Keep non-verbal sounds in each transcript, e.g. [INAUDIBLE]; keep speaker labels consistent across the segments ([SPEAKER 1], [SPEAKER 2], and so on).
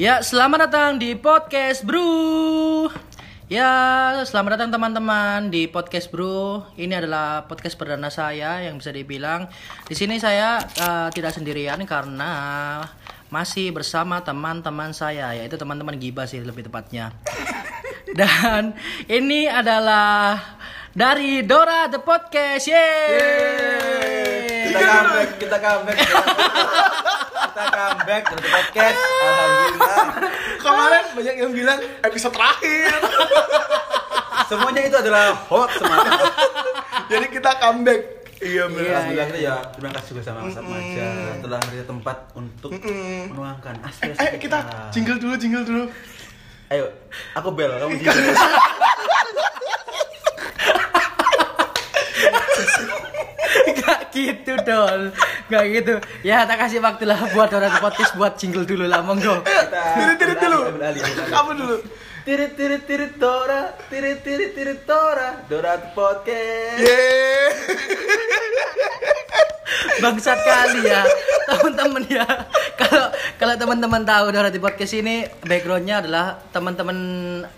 [SPEAKER 1] Ya, selamat datang di podcast Bro. Ya, selamat datang teman-teman di podcast Bro. Ini adalah podcast perdana saya yang bisa dibilang di sini saya eh, tidak sendirian karena masih bersama teman-teman saya yaitu teman-teman Giba sih lebih tepatnya. [LAUGHS] Dan ini adalah dari Dora the Podcast. Yeay.
[SPEAKER 2] Kita comeback, kita comeback. [LAUGHS] kita comeback dari podcast. Alhamdulillah.
[SPEAKER 3] Kemarin banyak yang bilang episode terakhir.
[SPEAKER 2] Semuanya itu adalah hoax semuanya.
[SPEAKER 3] Jadi kita comeback. Iya benar.
[SPEAKER 1] Iya,
[SPEAKER 2] Alhamdulillah kita ya terima kasih juga sama Mas Maja telah memberi tempat untuk menuangkan aspirasi
[SPEAKER 3] Eh kita jingle dulu, jingle dulu.
[SPEAKER 2] Ayo, aku bel, kamu [LAUGHS] jingle. [LAUGHS] [LAUGHS] [LAUGHS]
[SPEAKER 1] Gak gitu dol. Gak gitu. Ya tak kasih waktu lah buat orang podcast buat jingle dulu lah monggo. [LAUGHS]
[SPEAKER 2] Kita
[SPEAKER 3] Tirit-tirit dulu. Kamu dulu.
[SPEAKER 2] Tirit tirit tirit Dora, tirit tirit tirit Dora, Dora the podcast.
[SPEAKER 3] Yeay. [LAUGHS]
[SPEAKER 1] Bangsat kali ya Teman-teman ya. Kalau kalau teman-teman tahu Dora di podcast ini Backgroundnya adalah teman-teman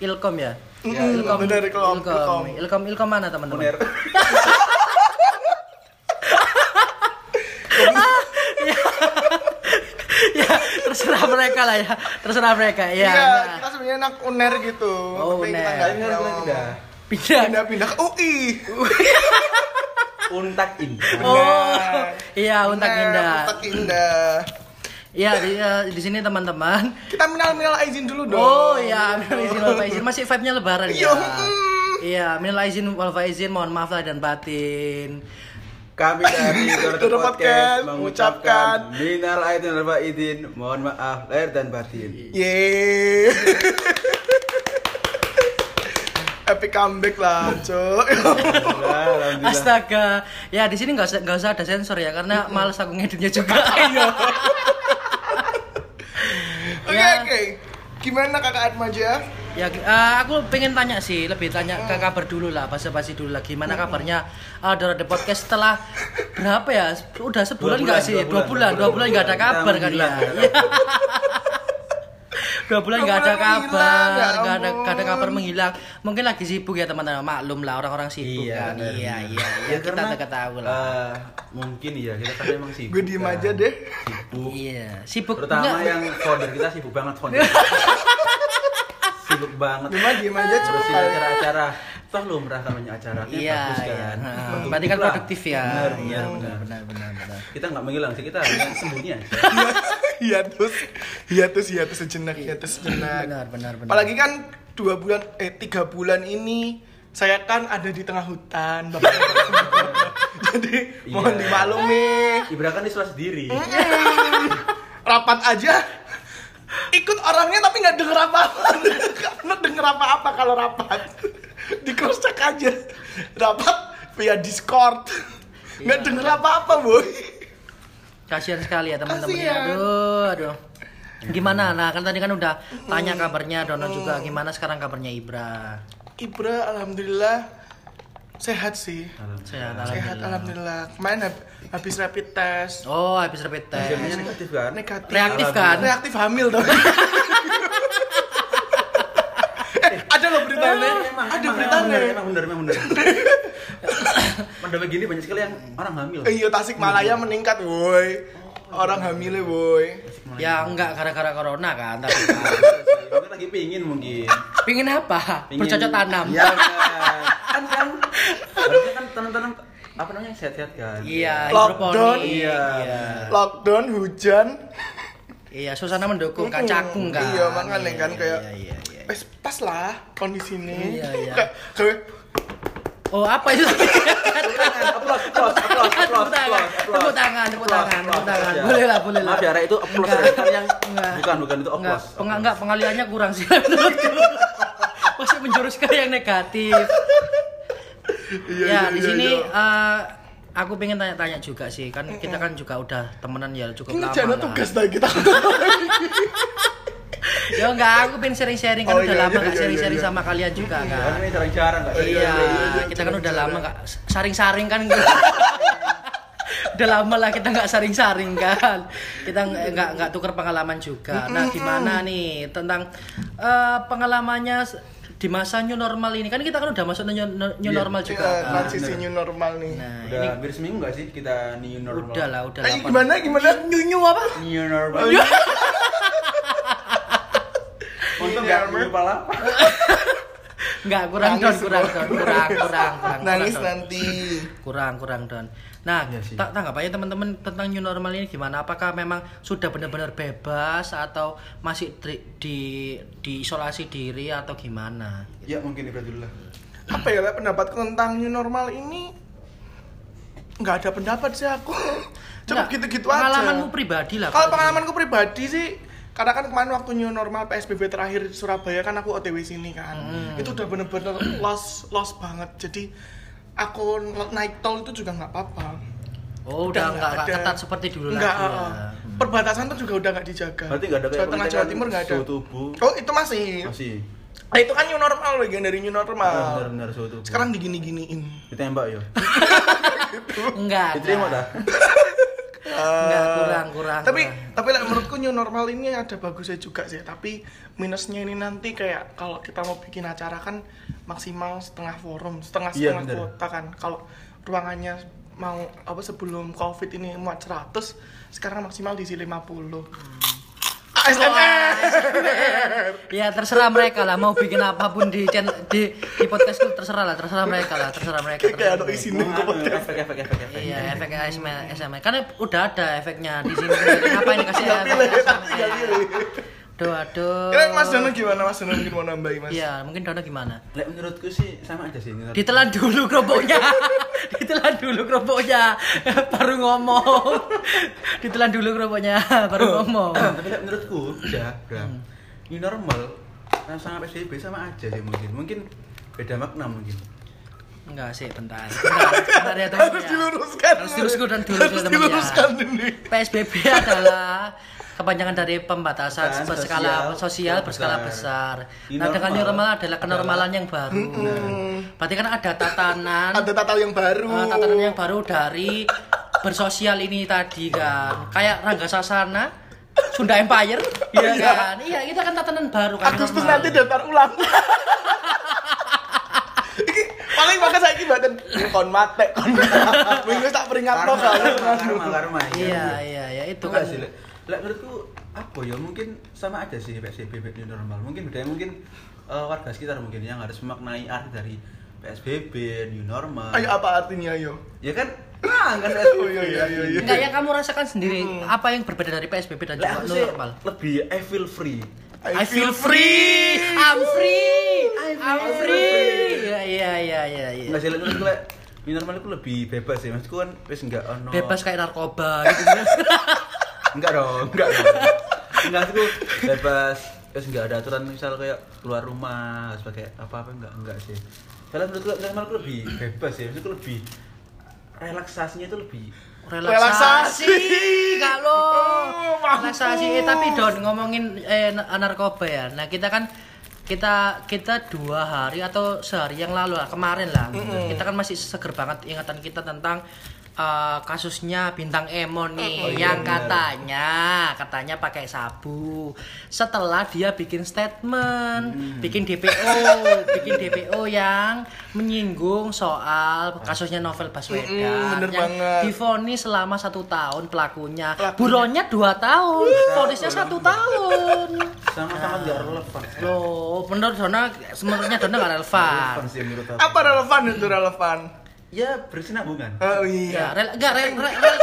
[SPEAKER 1] Ilkom ya?
[SPEAKER 3] Mm, bener, Ilkom,
[SPEAKER 1] Ilkom.
[SPEAKER 3] Ilkom.
[SPEAKER 1] Ilkom Ilkom mana teman-teman
[SPEAKER 2] Uner.
[SPEAKER 1] ya terserah mereka lah ya terserah mereka ya
[SPEAKER 3] Iya,
[SPEAKER 1] nah.
[SPEAKER 3] kita sebenarnya anak uner gitu.
[SPEAKER 1] Oh,
[SPEAKER 3] Tapi kita
[SPEAKER 1] uner.
[SPEAKER 3] nggak
[SPEAKER 2] Kalian harus
[SPEAKER 3] mau.
[SPEAKER 2] pindah.
[SPEAKER 1] pindah
[SPEAKER 3] Pindah-pindah ke UI. [LAUGHS]
[SPEAKER 2] Untak indah.
[SPEAKER 1] oh iya
[SPEAKER 3] Bener,
[SPEAKER 1] indah
[SPEAKER 3] Untak indah.
[SPEAKER 1] Iya di, eh, di sini teman-teman
[SPEAKER 3] Kita minal-minal izin dulu dong.
[SPEAKER 1] Oh iya, minal izin wal faizin [LAUGHS] masih vibe-nya lebaran ya.
[SPEAKER 3] Iya, mm.
[SPEAKER 1] Iya, minal izin wal faizin, mohon maaf lahir dan batin.
[SPEAKER 2] Kami dari [LAUGHS] Dora Podcast mengucapkan minal aidin wal faizin, mohon maaf lahir dan batin.
[SPEAKER 3] Yeay. Epic comeback lah, cok.
[SPEAKER 2] Alhamdulillah.
[SPEAKER 1] Astaga, ya di sini nggak usah nggak usah ada sensor ya karena males aku ngeditnya juga.
[SPEAKER 3] Iya. [LAUGHS] Oke
[SPEAKER 1] Ya.
[SPEAKER 3] oke. Gimana kakak Atmaja?
[SPEAKER 1] Ya, eh, aku pengen tanya sih, lebih tanya ke kabar dulu lah, basa-basi dulu lah. Gimana kabarnya uh, Dora the Podcast setelah berapa ya? Udah sebulan nggak sih?
[SPEAKER 2] dua bulan, dua
[SPEAKER 1] bulan nggak ada kabar kan ya? Iya. [LAUGHS] Dua bulan nggak ada kabar,
[SPEAKER 3] ya
[SPEAKER 1] nggak ada nggak ada kabar menghilang. Mungkin lagi sibuk ya teman-teman, maklum lah orang-orang sibuk
[SPEAKER 2] Iya,
[SPEAKER 1] kan.
[SPEAKER 2] benar.
[SPEAKER 1] Iya, iya, iya.
[SPEAKER 2] Ya,
[SPEAKER 1] kita udah ketahui lah.
[SPEAKER 2] eh, mungkin iya, kita kan memang sibuk.
[SPEAKER 3] Gue diem
[SPEAKER 2] kan.
[SPEAKER 3] aja deh.
[SPEAKER 2] Sibuk.
[SPEAKER 1] Iya, sibuk.
[SPEAKER 2] Terutama yang founder kita sibuk banget founder. [LAUGHS] sibuk banget.
[SPEAKER 3] Cuma diem aja
[SPEAKER 2] Terus
[SPEAKER 3] cuma
[SPEAKER 2] ini acara-acara toh lumrah namanya acara Ini
[SPEAKER 1] Iya,
[SPEAKER 2] bagus
[SPEAKER 1] iya.
[SPEAKER 2] kan.
[SPEAKER 1] Nah,
[SPEAKER 2] Produktif
[SPEAKER 1] berarti kan produktif ya.
[SPEAKER 2] Benar,
[SPEAKER 1] Iya,
[SPEAKER 2] benar,
[SPEAKER 1] benar,
[SPEAKER 2] benar.
[SPEAKER 1] benar, benar, benar.
[SPEAKER 2] Kita nggak menghilang sih, kita hanya sembunyi aja.
[SPEAKER 3] hiatus, hiatus, hiatus sejenak, hiatus sejenak.
[SPEAKER 1] Benar, benar, benar.
[SPEAKER 3] Apalagi kan dua bulan, eh tiga bulan ini saya kan ada di tengah hutan, Bapak. Jadi mohon
[SPEAKER 2] Iya.
[SPEAKER 3] dimaklumi.
[SPEAKER 2] Ibra kan di Sulawesi sendiri.
[SPEAKER 3] Rapat aja ikut orangnya tapi nggak denger apa-apa [LAUGHS] karena denger apa-apa kalau rapat di cross check aja rapat via discord nggak
[SPEAKER 1] Iya.
[SPEAKER 3] denger apa-apa boy
[SPEAKER 1] Kasihan sekali ya teman-teman.
[SPEAKER 3] Kasihan.
[SPEAKER 1] Aduh, aduh. Gimana? Nah, kan tadi kan udah tanya kabarnya Dono juga. Gimana sekarang kabarnya Ibra?
[SPEAKER 3] Ibra alhamdulillah sehat sih
[SPEAKER 1] Sehat
[SPEAKER 3] sehat
[SPEAKER 1] alhamdulillah.
[SPEAKER 3] alhamdulillah kemarin habis rapid test
[SPEAKER 1] Oh, habis rapid test.
[SPEAKER 2] Hasilnya negatif kan?
[SPEAKER 3] negatif
[SPEAKER 1] Reaktif kan?
[SPEAKER 3] reaktif hamil dong [LAUGHS] eh, ada loh beritanya
[SPEAKER 2] Emang,
[SPEAKER 3] ada beritanya
[SPEAKER 2] emang, benar, emang benar. Pandemi [LAUGHS] gini banyak sekali yang orang hamil.
[SPEAKER 3] Iya Tasik Malaya meningkat woi. Orang hamilnya woi.
[SPEAKER 1] Ya enggak gara-gara corona kan, tapi [LAUGHS] kan.
[SPEAKER 2] Lagi pingin mungkin.
[SPEAKER 1] Pingin apa? Bercocok tanam.
[SPEAKER 2] Iya kan. Kan kan. Kan tanam-tanam apa namanya sehat-sehat kan.
[SPEAKER 1] Iya,
[SPEAKER 3] Lockdown.
[SPEAKER 1] hidroponik.
[SPEAKER 2] Iya,
[SPEAKER 1] Iya.
[SPEAKER 3] Lockdown hujan.
[SPEAKER 1] Iya, suasana mendukung kan cakung kan.
[SPEAKER 3] Iya, makanya kan
[SPEAKER 1] Iya,
[SPEAKER 3] kayak-
[SPEAKER 1] Iya, iya, iya.
[SPEAKER 3] Wes pas lah kondisi ini.
[SPEAKER 1] Iya, iya.
[SPEAKER 3] Kayak
[SPEAKER 1] Oh, apa itu? [LAUGHS]
[SPEAKER 2] Aplaus, aplaus, aplaus, aplaus,
[SPEAKER 1] Tepuk tangan, tepuk tangan, tepuk tangan, tepuk tangan. Boleh lah, boleh lah.
[SPEAKER 2] Maaf ya, itu aplaus
[SPEAKER 1] Enggak.
[SPEAKER 2] ya. Yang
[SPEAKER 1] Enggak.
[SPEAKER 2] bukan, bukan itu
[SPEAKER 1] Enggak,
[SPEAKER 2] aplaus.
[SPEAKER 1] peng- enggak, pengaliannya kurang sih [LAUGHS] menurutku. Masih menjurus ke yang negatif.
[SPEAKER 3] Iya,
[SPEAKER 1] ya,
[SPEAKER 3] iya,
[SPEAKER 1] di
[SPEAKER 3] iya,
[SPEAKER 1] sini
[SPEAKER 3] iya.
[SPEAKER 1] eh, aku pengen tanya-tanya juga sih. Kan kita kan juga udah temenan ya cukup
[SPEAKER 3] ini
[SPEAKER 1] lama lah.
[SPEAKER 3] tugas dah kita. [LAUGHS]
[SPEAKER 1] Ya enggak, aku pengen sharing-sharing kan
[SPEAKER 3] Oh,
[SPEAKER 1] udah
[SPEAKER 3] iya,
[SPEAKER 1] lama
[SPEAKER 3] iya,
[SPEAKER 1] enggak
[SPEAKER 3] iya,
[SPEAKER 1] sharing-sharing
[SPEAKER 3] iya.
[SPEAKER 1] sama kalian juga
[SPEAKER 2] Kan
[SPEAKER 1] kan.
[SPEAKER 2] ini jarang-jarang enggak
[SPEAKER 1] Iya,
[SPEAKER 3] iya, iya,
[SPEAKER 1] kita kan udah lama enggak saring-saring kan. [LAUGHS] Udah lama lah kita nggak saring-saring kan. Kita nggak nggak nggak tuker pengalaman juga. Nah, gimana nih tentang eh, pengalamannya di masa new normal ini? Kan kita kan udah masuk new, new
[SPEAKER 2] Iya.
[SPEAKER 1] normal juga.
[SPEAKER 3] Iya,
[SPEAKER 1] kan?
[SPEAKER 3] transisi new normal nih.
[SPEAKER 1] Nah,
[SPEAKER 2] Udah
[SPEAKER 1] ini
[SPEAKER 2] hampir seminggu gak sih kita new normal?
[SPEAKER 1] udah lah, udah
[SPEAKER 3] Eh,
[SPEAKER 1] lah.
[SPEAKER 3] gimana gimana?
[SPEAKER 1] New new apa?
[SPEAKER 2] New normal. [LAUGHS] Untung gak new pala.
[SPEAKER 1] Enggak, kurang kurang
[SPEAKER 3] semua.
[SPEAKER 1] don, kurang, kurang, kurang.
[SPEAKER 3] Nangis
[SPEAKER 1] kurang,
[SPEAKER 3] nanti.
[SPEAKER 1] kurang kurang don nah
[SPEAKER 2] Iya sih.
[SPEAKER 1] tak tanggap aja teman-teman tentang new normal ini gimana apakah memang sudah benar-benar bebas atau masih di, di diisolasi diri atau gimana
[SPEAKER 2] Ya mungkin Ibra dulu lah.
[SPEAKER 3] Apa ya pendapatku tentang new normal ini? Nggak ada pendapat sih aku. [LAUGHS]
[SPEAKER 1] Enggak,
[SPEAKER 3] gitu-gitu aja.
[SPEAKER 1] pengalamanmu pribadi lah
[SPEAKER 3] Kalau pengalamanku pribadi sih karena kan kemarin waktu new normal PSBB terakhir di Surabaya kan aku OTW sini kan.
[SPEAKER 1] Hmm.
[SPEAKER 3] Itu udah bener-bener [CLEARS THROAT] lost lost banget. Jadi aku naik tol itu juga nggak apa-apa.
[SPEAKER 1] oh
[SPEAKER 3] Udah
[SPEAKER 1] nggak ketat seperti dulu
[SPEAKER 3] Nggak,
[SPEAKER 1] lagi ya.
[SPEAKER 3] uh, Perbatasan tuh juga udah nggak dijaga.
[SPEAKER 2] Berarti nggak ada kayak
[SPEAKER 3] Jawa Tengah Jawa Timur nggak ada.
[SPEAKER 2] tubuh.
[SPEAKER 3] Oh itu masih.
[SPEAKER 2] Masih.
[SPEAKER 3] Nah, itu kan new normal bagian dari new normal.
[SPEAKER 2] Benar-benar suhu tubuh.
[SPEAKER 3] Sekarang digini-giniin.
[SPEAKER 2] ditembak [LAUGHS] ya.
[SPEAKER 1] enggak
[SPEAKER 2] Diterima
[SPEAKER 1] enggak.
[SPEAKER 2] dah. [LAUGHS]
[SPEAKER 1] enggak kurang kurang
[SPEAKER 3] tapi
[SPEAKER 1] kurang.
[SPEAKER 3] tapi like, menurutku new normal ini ada bagusnya juga sih. Tapi minusnya ini nanti kayak kalau kita mau bikin acara kan maksimal setengah forum setengah
[SPEAKER 2] Iya,
[SPEAKER 3] setengah kota kan. Kalau ruangannya mau apa sebelum covid ini muat 100 sekarang maksimal diisi 50 ASMR
[SPEAKER 1] ya terserah mereka lah mau bikin apa pun di channel di di podcastku terserah lah terserah mereka lah terserah mereka
[SPEAKER 3] kayak ada ke podcast
[SPEAKER 2] efek efek efek efek.
[SPEAKER 1] Iya, efek ASMR, ASMR. Karena udah ada efeknya di sini. Kenapa ini kasih
[SPEAKER 3] tinggal
[SPEAKER 1] efek Aduh, aduh.
[SPEAKER 3] kira Mas Dono gimana Mas Dono mungkin mau nambahin Mas
[SPEAKER 1] Iya, mungkin Dono gimana?
[SPEAKER 2] Lek menurutku sih sama aja sih. menurut-
[SPEAKER 1] Ditelan dulu kerupuknya. [LAUGHS] Ditelan dulu kerupuknya. Baru ngomong. Ditelan dulu kerupuknya, baru ngomong.
[SPEAKER 2] Tapi lek menurutku udah, udah. New normal nah, sama PSBB sama aja sih mungkin. Mungkin beda makna mungkin.
[SPEAKER 1] Enggak sih, bentar. Bentar, bentar ya teman
[SPEAKER 3] harus diluruskan
[SPEAKER 1] Harus diluruskan dulu
[SPEAKER 3] harus
[SPEAKER 1] ya,
[SPEAKER 3] diluruskan ini
[SPEAKER 1] PSBB adalah kepanjangan dari pembatasan
[SPEAKER 2] Kan,
[SPEAKER 1] berskala
[SPEAKER 2] sosial,
[SPEAKER 1] sosial berskala
[SPEAKER 2] besar.
[SPEAKER 1] besar. Nah, dengan new
[SPEAKER 2] normal
[SPEAKER 1] adalah kenormalan yang baru. Berarti kan ada tatanan
[SPEAKER 3] ada tatal yang baru
[SPEAKER 1] eh, tatanan yang baru dari bersosial ini tadi kan. Kayak Rangga Sasana, Sunda Empire, iya
[SPEAKER 3] iya.
[SPEAKER 1] kan? Iya, itu kan tatanan baru kan.
[SPEAKER 3] Agustus
[SPEAKER 1] normal.
[SPEAKER 3] nanti daftar ulang. [LAUGHS] Iki paling maka saya iki mboten kon mate kon. [LAUGHS] Minggu tak peringat
[SPEAKER 2] karma, karma.
[SPEAKER 1] Iya, iya, ya itu
[SPEAKER 2] Itu
[SPEAKER 1] kan.
[SPEAKER 2] Lek menurutku apa ya mungkin sama aja sih PSBB new normal. Mungkin bedanya mungkin eh, warga sekitar mungkin yang harus memaknai arti dari PSBB new normal.
[SPEAKER 3] Ayo apa artinya ayo?
[SPEAKER 2] Ya kan? Ah, kan [LAUGHS]
[SPEAKER 3] Oh, iya, iya, iya, iya.
[SPEAKER 1] Enggak yang kamu rasakan sendiri apa yang berbeda dari PSBB dan juga new normal?
[SPEAKER 2] lebih I feel free.
[SPEAKER 1] I feel free. I'm free. I'm free. Iya iya iya iya iya.
[SPEAKER 2] Enggak sih menurutku lek new normal itu lebih bebas sih. Maksudku kan wis enggak ono
[SPEAKER 1] Bebas kayak narkoba gitu. [LAUGHS]
[SPEAKER 2] Enggak dong, enggak dong. Enggak aku bebas terus enggak ada aturan misal kayak keluar rumah sebagai apa-apa enggak enggak sih. Kalau menurutku aku lebih bebas ya, maksudku lebih relaksasinya itu lebih
[SPEAKER 1] Relaksasi.
[SPEAKER 3] Relaksasi.
[SPEAKER 1] Kalau
[SPEAKER 3] Oh,
[SPEAKER 1] relaksasi eh tapi Don ngomongin eh na- narkoba ya. Nah, kita kan kita kita dua hari atau sehari yang lalu lah kemarin lah kita kan masih seger banget ingatan kita tentang eh, kasusnya bintang Emo nih
[SPEAKER 2] Oh iya,
[SPEAKER 1] yang
[SPEAKER 2] benar.
[SPEAKER 1] katanya katanya pakai sabu setelah dia bikin statement
[SPEAKER 2] Hmm.
[SPEAKER 1] bikin DPO [LAUGHS] bikin DPO yang menyinggung soal kasusnya novel Baswedan
[SPEAKER 3] Mm-mm, bener
[SPEAKER 1] yang
[SPEAKER 3] banget.
[SPEAKER 1] difonis selama satu tahun pelakunya,
[SPEAKER 3] Pelakunya.
[SPEAKER 1] buronnya dua tahun fonisnya satu tahun
[SPEAKER 2] sama-sama enggak relevan.
[SPEAKER 1] loh menurut Dona menurutnya Dona nggak relevan.
[SPEAKER 3] Apa relevan itu relevan?
[SPEAKER 2] Ya berkesinambungan.
[SPEAKER 3] Oh
[SPEAKER 1] ya
[SPEAKER 3] iya.
[SPEAKER 1] rel, nggak re, re, re- [LAUGHS]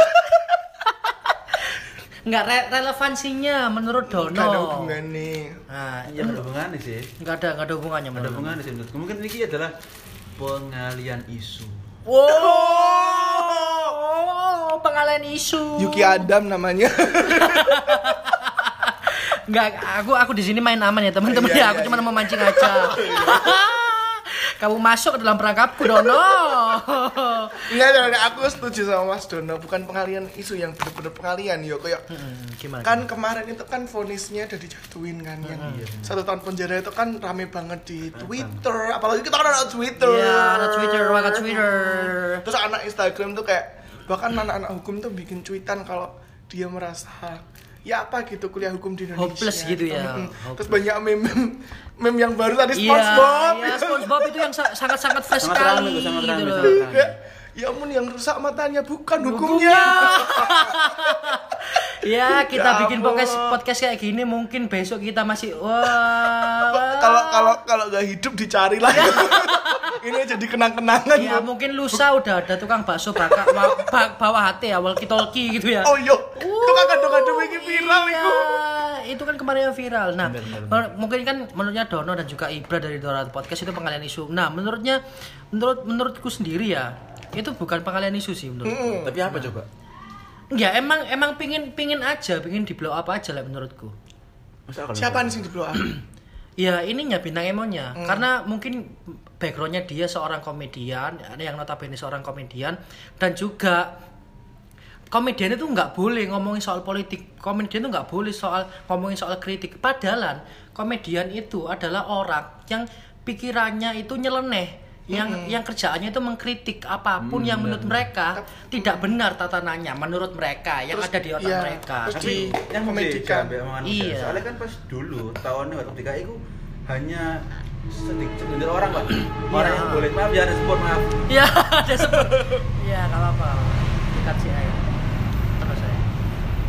[SPEAKER 1] nggak re- relevansinya menurut Dono
[SPEAKER 3] Gak ada hubungan nih.
[SPEAKER 1] nah
[SPEAKER 2] Ya ada hubungannya sih.
[SPEAKER 1] nggak ada nggak ada hubungannya
[SPEAKER 2] Ada
[SPEAKER 1] menurut
[SPEAKER 2] hubungannya sih menurutku. Mungkin ini adalah pengalian isu.
[SPEAKER 1] wow pengalian isu
[SPEAKER 3] Yuki Adam namanya. [LAUGHS]
[SPEAKER 1] Enggak, aku aku di sini main aman ya teman-teman
[SPEAKER 3] Iya,
[SPEAKER 1] ya. Aku
[SPEAKER 3] iya,
[SPEAKER 1] cuma mau mancing aja. [LAUGHS] Kamu masuk ke dalam perangkapku, Dono.
[SPEAKER 3] Enggak, enggak, aku setuju sama Mas Dono, bukan pengalian isu yang bener-bener pengalian yo. Kayak
[SPEAKER 1] Hmm, gimana?
[SPEAKER 3] kan kemarin itu kan vonisnya udah dijatuhin kan yang satu tahun penjara itu kan rame banget di Twitter. apalagi kita kan ada Twitter.
[SPEAKER 1] Iya, ada Twitter, ada Twitter.
[SPEAKER 3] terus anak Instagram tuh kayak bahkan anak-anak hukum tuh bikin cuitan kalau dia merasa ya apa gitu kuliah hukum di Indonesia
[SPEAKER 1] Hopeless gitu ya,
[SPEAKER 3] Mm-mm.
[SPEAKER 1] hopeless.
[SPEAKER 3] terus banyak meme meme yang baru tadi
[SPEAKER 1] Iya,
[SPEAKER 3] SpongeBob
[SPEAKER 1] iya, SpongeBob itu yang sa- sangat-sangat fresh
[SPEAKER 2] Sangat
[SPEAKER 1] sekali
[SPEAKER 2] rame itu, sangat rame,
[SPEAKER 1] gitu loh.
[SPEAKER 2] sangat rame.
[SPEAKER 3] ya, ya ampun yang rusak matanya bukan hukumnya [LAUGHS]
[SPEAKER 1] Ya, kita
[SPEAKER 3] Ya
[SPEAKER 1] bikin
[SPEAKER 3] ampun.
[SPEAKER 1] podcast podcast kayak gini mungkin besok kita masih wah. [LAUGHS]
[SPEAKER 3] kalau kalau kalau nggak hidup dicari lah [LAUGHS] ini jadi kenang-kenangan
[SPEAKER 1] Ya
[SPEAKER 3] Bu.
[SPEAKER 1] mungkin lusa udah ada tukang bakso bakar wa- ba- bawah hati awal kitolki gitu ya.
[SPEAKER 3] oh yo itu kan kado-kado ini viral
[SPEAKER 1] Iya,
[SPEAKER 3] itu
[SPEAKER 1] itu kan kemarin yang viral. Nah,
[SPEAKER 2] Bener, bener,
[SPEAKER 1] mungkin kan menurutnya Dono dan juga Ibra dari Dorat Podcast itu pengalian isu. Nah, menurutnya menurut menurutku sendiri ya, itu bukan pengalian isu sih menurut.
[SPEAKER 3] Mm-mm.
[SPEAKER 2] Tapi apa coba?
[SPEAKER 1] Ya emang emang pingin pingin aja, pingin di blow up aja lah menurutku.
[SPEAKER 3] Siapa nih sing di blow up [CLEARS THROAT]
[SPEAKER 1] Ya ininya bintang emonya
[SPEAKER 3] Hmm.
[SPEAKER 1] karena mungkin backgroundnya dia seorang komedian yang notabene seorang komedian dan juga komedian itu nggak boleh ngomongin soal politik. Komedian itu nggak boleh soal ngomongin soal kritik. Padahal komedian itu adalah orang yang pikirannya itu nyeleneh yang yang kerjaannya itu mengkritik apa pun
[SPEAKER 2] Hmm,
[SPEAKER 1] yang menurut mereka tidak benar tatanannya menurut mereka yang
[SPEAKER 3] Terus,
[SPEAKER 1] ada di otak
[SPEAKER 3] iya,
[SPEAKER 1] mereka.
[SPEAKER 3] terus
[SPEAKER 2] tapi
[SPEAKER 3] di-
[SPEAKER 2] yang omongan
[SPEAKER 1] Iya.
[SPEAKER 2] iya. soalnya kan pas dulu waktu DKI itu hanya sedikit segelintir orang pak orang yang boleh maaf ya respon maaf.
[SPEAKER 1] Ya [LAUGHS] ada sebut ya nggak apa-apa. Dekat sih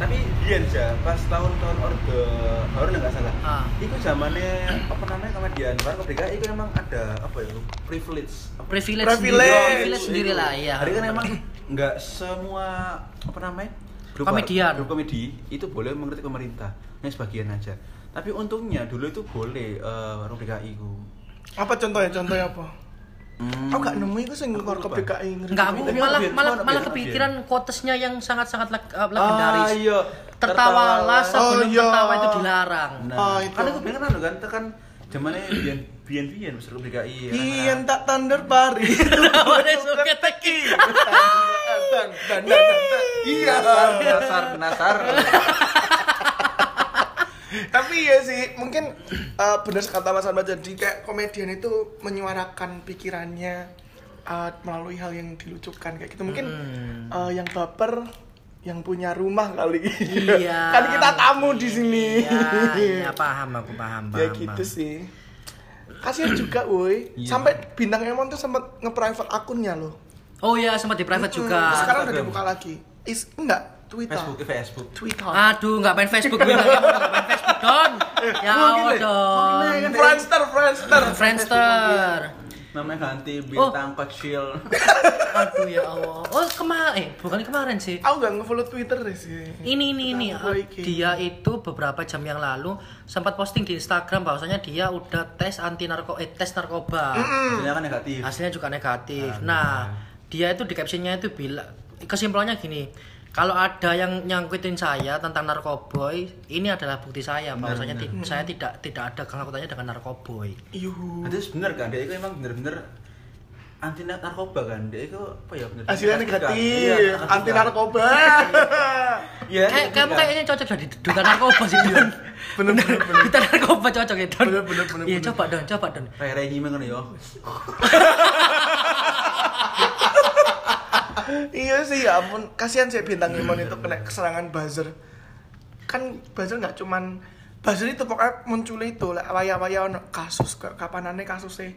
[SPEAKER 2] tapi dia aja pas tahun-tahun orde baru nggak salah.
[SPEAKER 1] Ah.
[SPEAKER 2] itu zamannya apa namanya komedian baru ke DKI itu emang ada apa ya privilege. Apa?
[SPEAKER 1] Privilege,
[SPEAKER 3] Privilege.
[SPEAKER 1] sendiri, privilege sendiri lah ya
[SPEAKER 2] Hari kan emang nggak semua apa namanya grup
[SPEAKER 1] Komedian.
[SPEAKER 2] grup komedi itu boleh mengkritik pemerintah. Hanya sebagian aja. Tapi untungnya dulu itu boleh uh, warung DKI ku
[SPEAKER 3] apa contohnya? Contohnya apa
[SPEAKER 2] Hmm.
[SPEAKER 3] aku nggak nemu itu sing keluar ke ngeri
[SPEAKER 1] Enggak, aku malah malah malah kepikiran quotesnya yang sangat-sangat eh, legendaris.
[SPEAKER 2] Ah, iya.
[SPEAKER 1] Tertawalah
[SPEAKER 3] Oh,
[SPEAKER 1] sebelum
[SPEAKER 3] iya.
[SPEAKER 1] tertawa itu dilarang.
[SPEAKER 2] Nah,
[SPEAKER 3] Oh, itu.
[SPEAKER 2] kan aku bilang kan kan tekan zamannya bian bian bian pas grup DKI
[SPEAKER 3] Ian tak tandar pari [LAUGHS]
[SPEAKER 1] Lawannya suka teki.
[SPEAKER 3] Dan, dan, dan, dan, dan. iya
[SPEAKER 2] penasar penasar [LAUGHS]
[SPEAKER 3] tapi ya sih mungkin eh, benar kata Mas Ahmad jadi kayak komedian itu menyuarakan pikirannya eh, melalui hal yang dilucukan kayak gitu mungkin
[SPEAKER 1] Hmm.
[SPEAKER 3] eh, yang baper yang punya rumah kali
[SPEAKER 1] Iya. [LAUGHS]
[SPEAKER 3] kan kita tamu di sini
[SPEAKER 1] Iya, iya paham aku paham, paham.
[SPEAKER 3] ya gitu
[SPEAKER 1] paham.
[SPEAKER 3] sih kasihan juga woi
[SPEAKER 2] Iya.
[SPEAKER 3] sampai bintang Emon tuh sempat nge-private akunnya loh
[SPEAKER 1] Oh iya, sempat di private juga.
[SPEAKER 3] Terus sekarang udah dibuka lagi is enggak Twitter
[SPEAKER 2] Facebook eh, Facebook
[SPEAKER 3] Twitter
[SPEAKER 1] Aduh, nggak main Facebook gue nggak main Facebook Don. [LAUGHS] Ya Allah Don.
[SPEAKER 3] Friendster Friendster
[SPEAKER 1] Friendster.
[SPEAKER 2] namanya ganti
[SPEAKER 1] Oh.
[SPEAKER 2] bintang kecil [LAUGHS]
[SPEAKER 1] Aduh ya Allah. Oh kemarin, eh bukan kemarin sih.
[SPEAKER 3] aku nggak nge-follow Twitter deh sih
[SPEAKER 1] Ini ini ini dia itu beberapa jam yang lalu sempat posting di Instagram bahwasanya dia udah tes anti narko eh tes narkoba.
[SPEAKER 2] hasilnya kan negatif
[SPEAKER 1] Hasilnya juga negatif. Nah, dia itu di captionnya itu bilang kesimpulannya gini, kalau ada yang nyangkutin saya tentang narkoboy, ini adalah bukti saya bahwasanya ti- saya tidak tidak ada kangkutannya dengan narkoboy.
[SPEAKER 3] Yuhu.
[SPEAKER 2] Nah, itu bener kan dia itu emang bener-bener anti narkoba kan dia itu apa ya bener
[SPEAKER 3] hasilnya negatif
[SPEAKER 2] Iya,
[SPEAKER 3] anti narkoba
[SPEAKER 2] Iya,
[SPEAKER 1] Kayak
[SPEAKER 2] iya.
[SPEAKER 1] kamu kayaknya cocok jadi duta narkoba sih, Don.
[SPEAKER 3] bener bener
[SPEAKER 1] Duta narkoba cocok ya, Don.
[SPEAKER 3] Bener, bener, bener,
[SPEAKER 1] Iya, coba Don, coba Don.
[SPEAKER 2] kayak Reni mengen yo
[SPEAKER 3] iya sih ya ampun kasihan sih bintang Imon itu kena keserangan buzzer kan buzzer nggak cuman buzzer itu pokoknya muncul itu lah waya-waya ono kasus ke kapanane kasusnya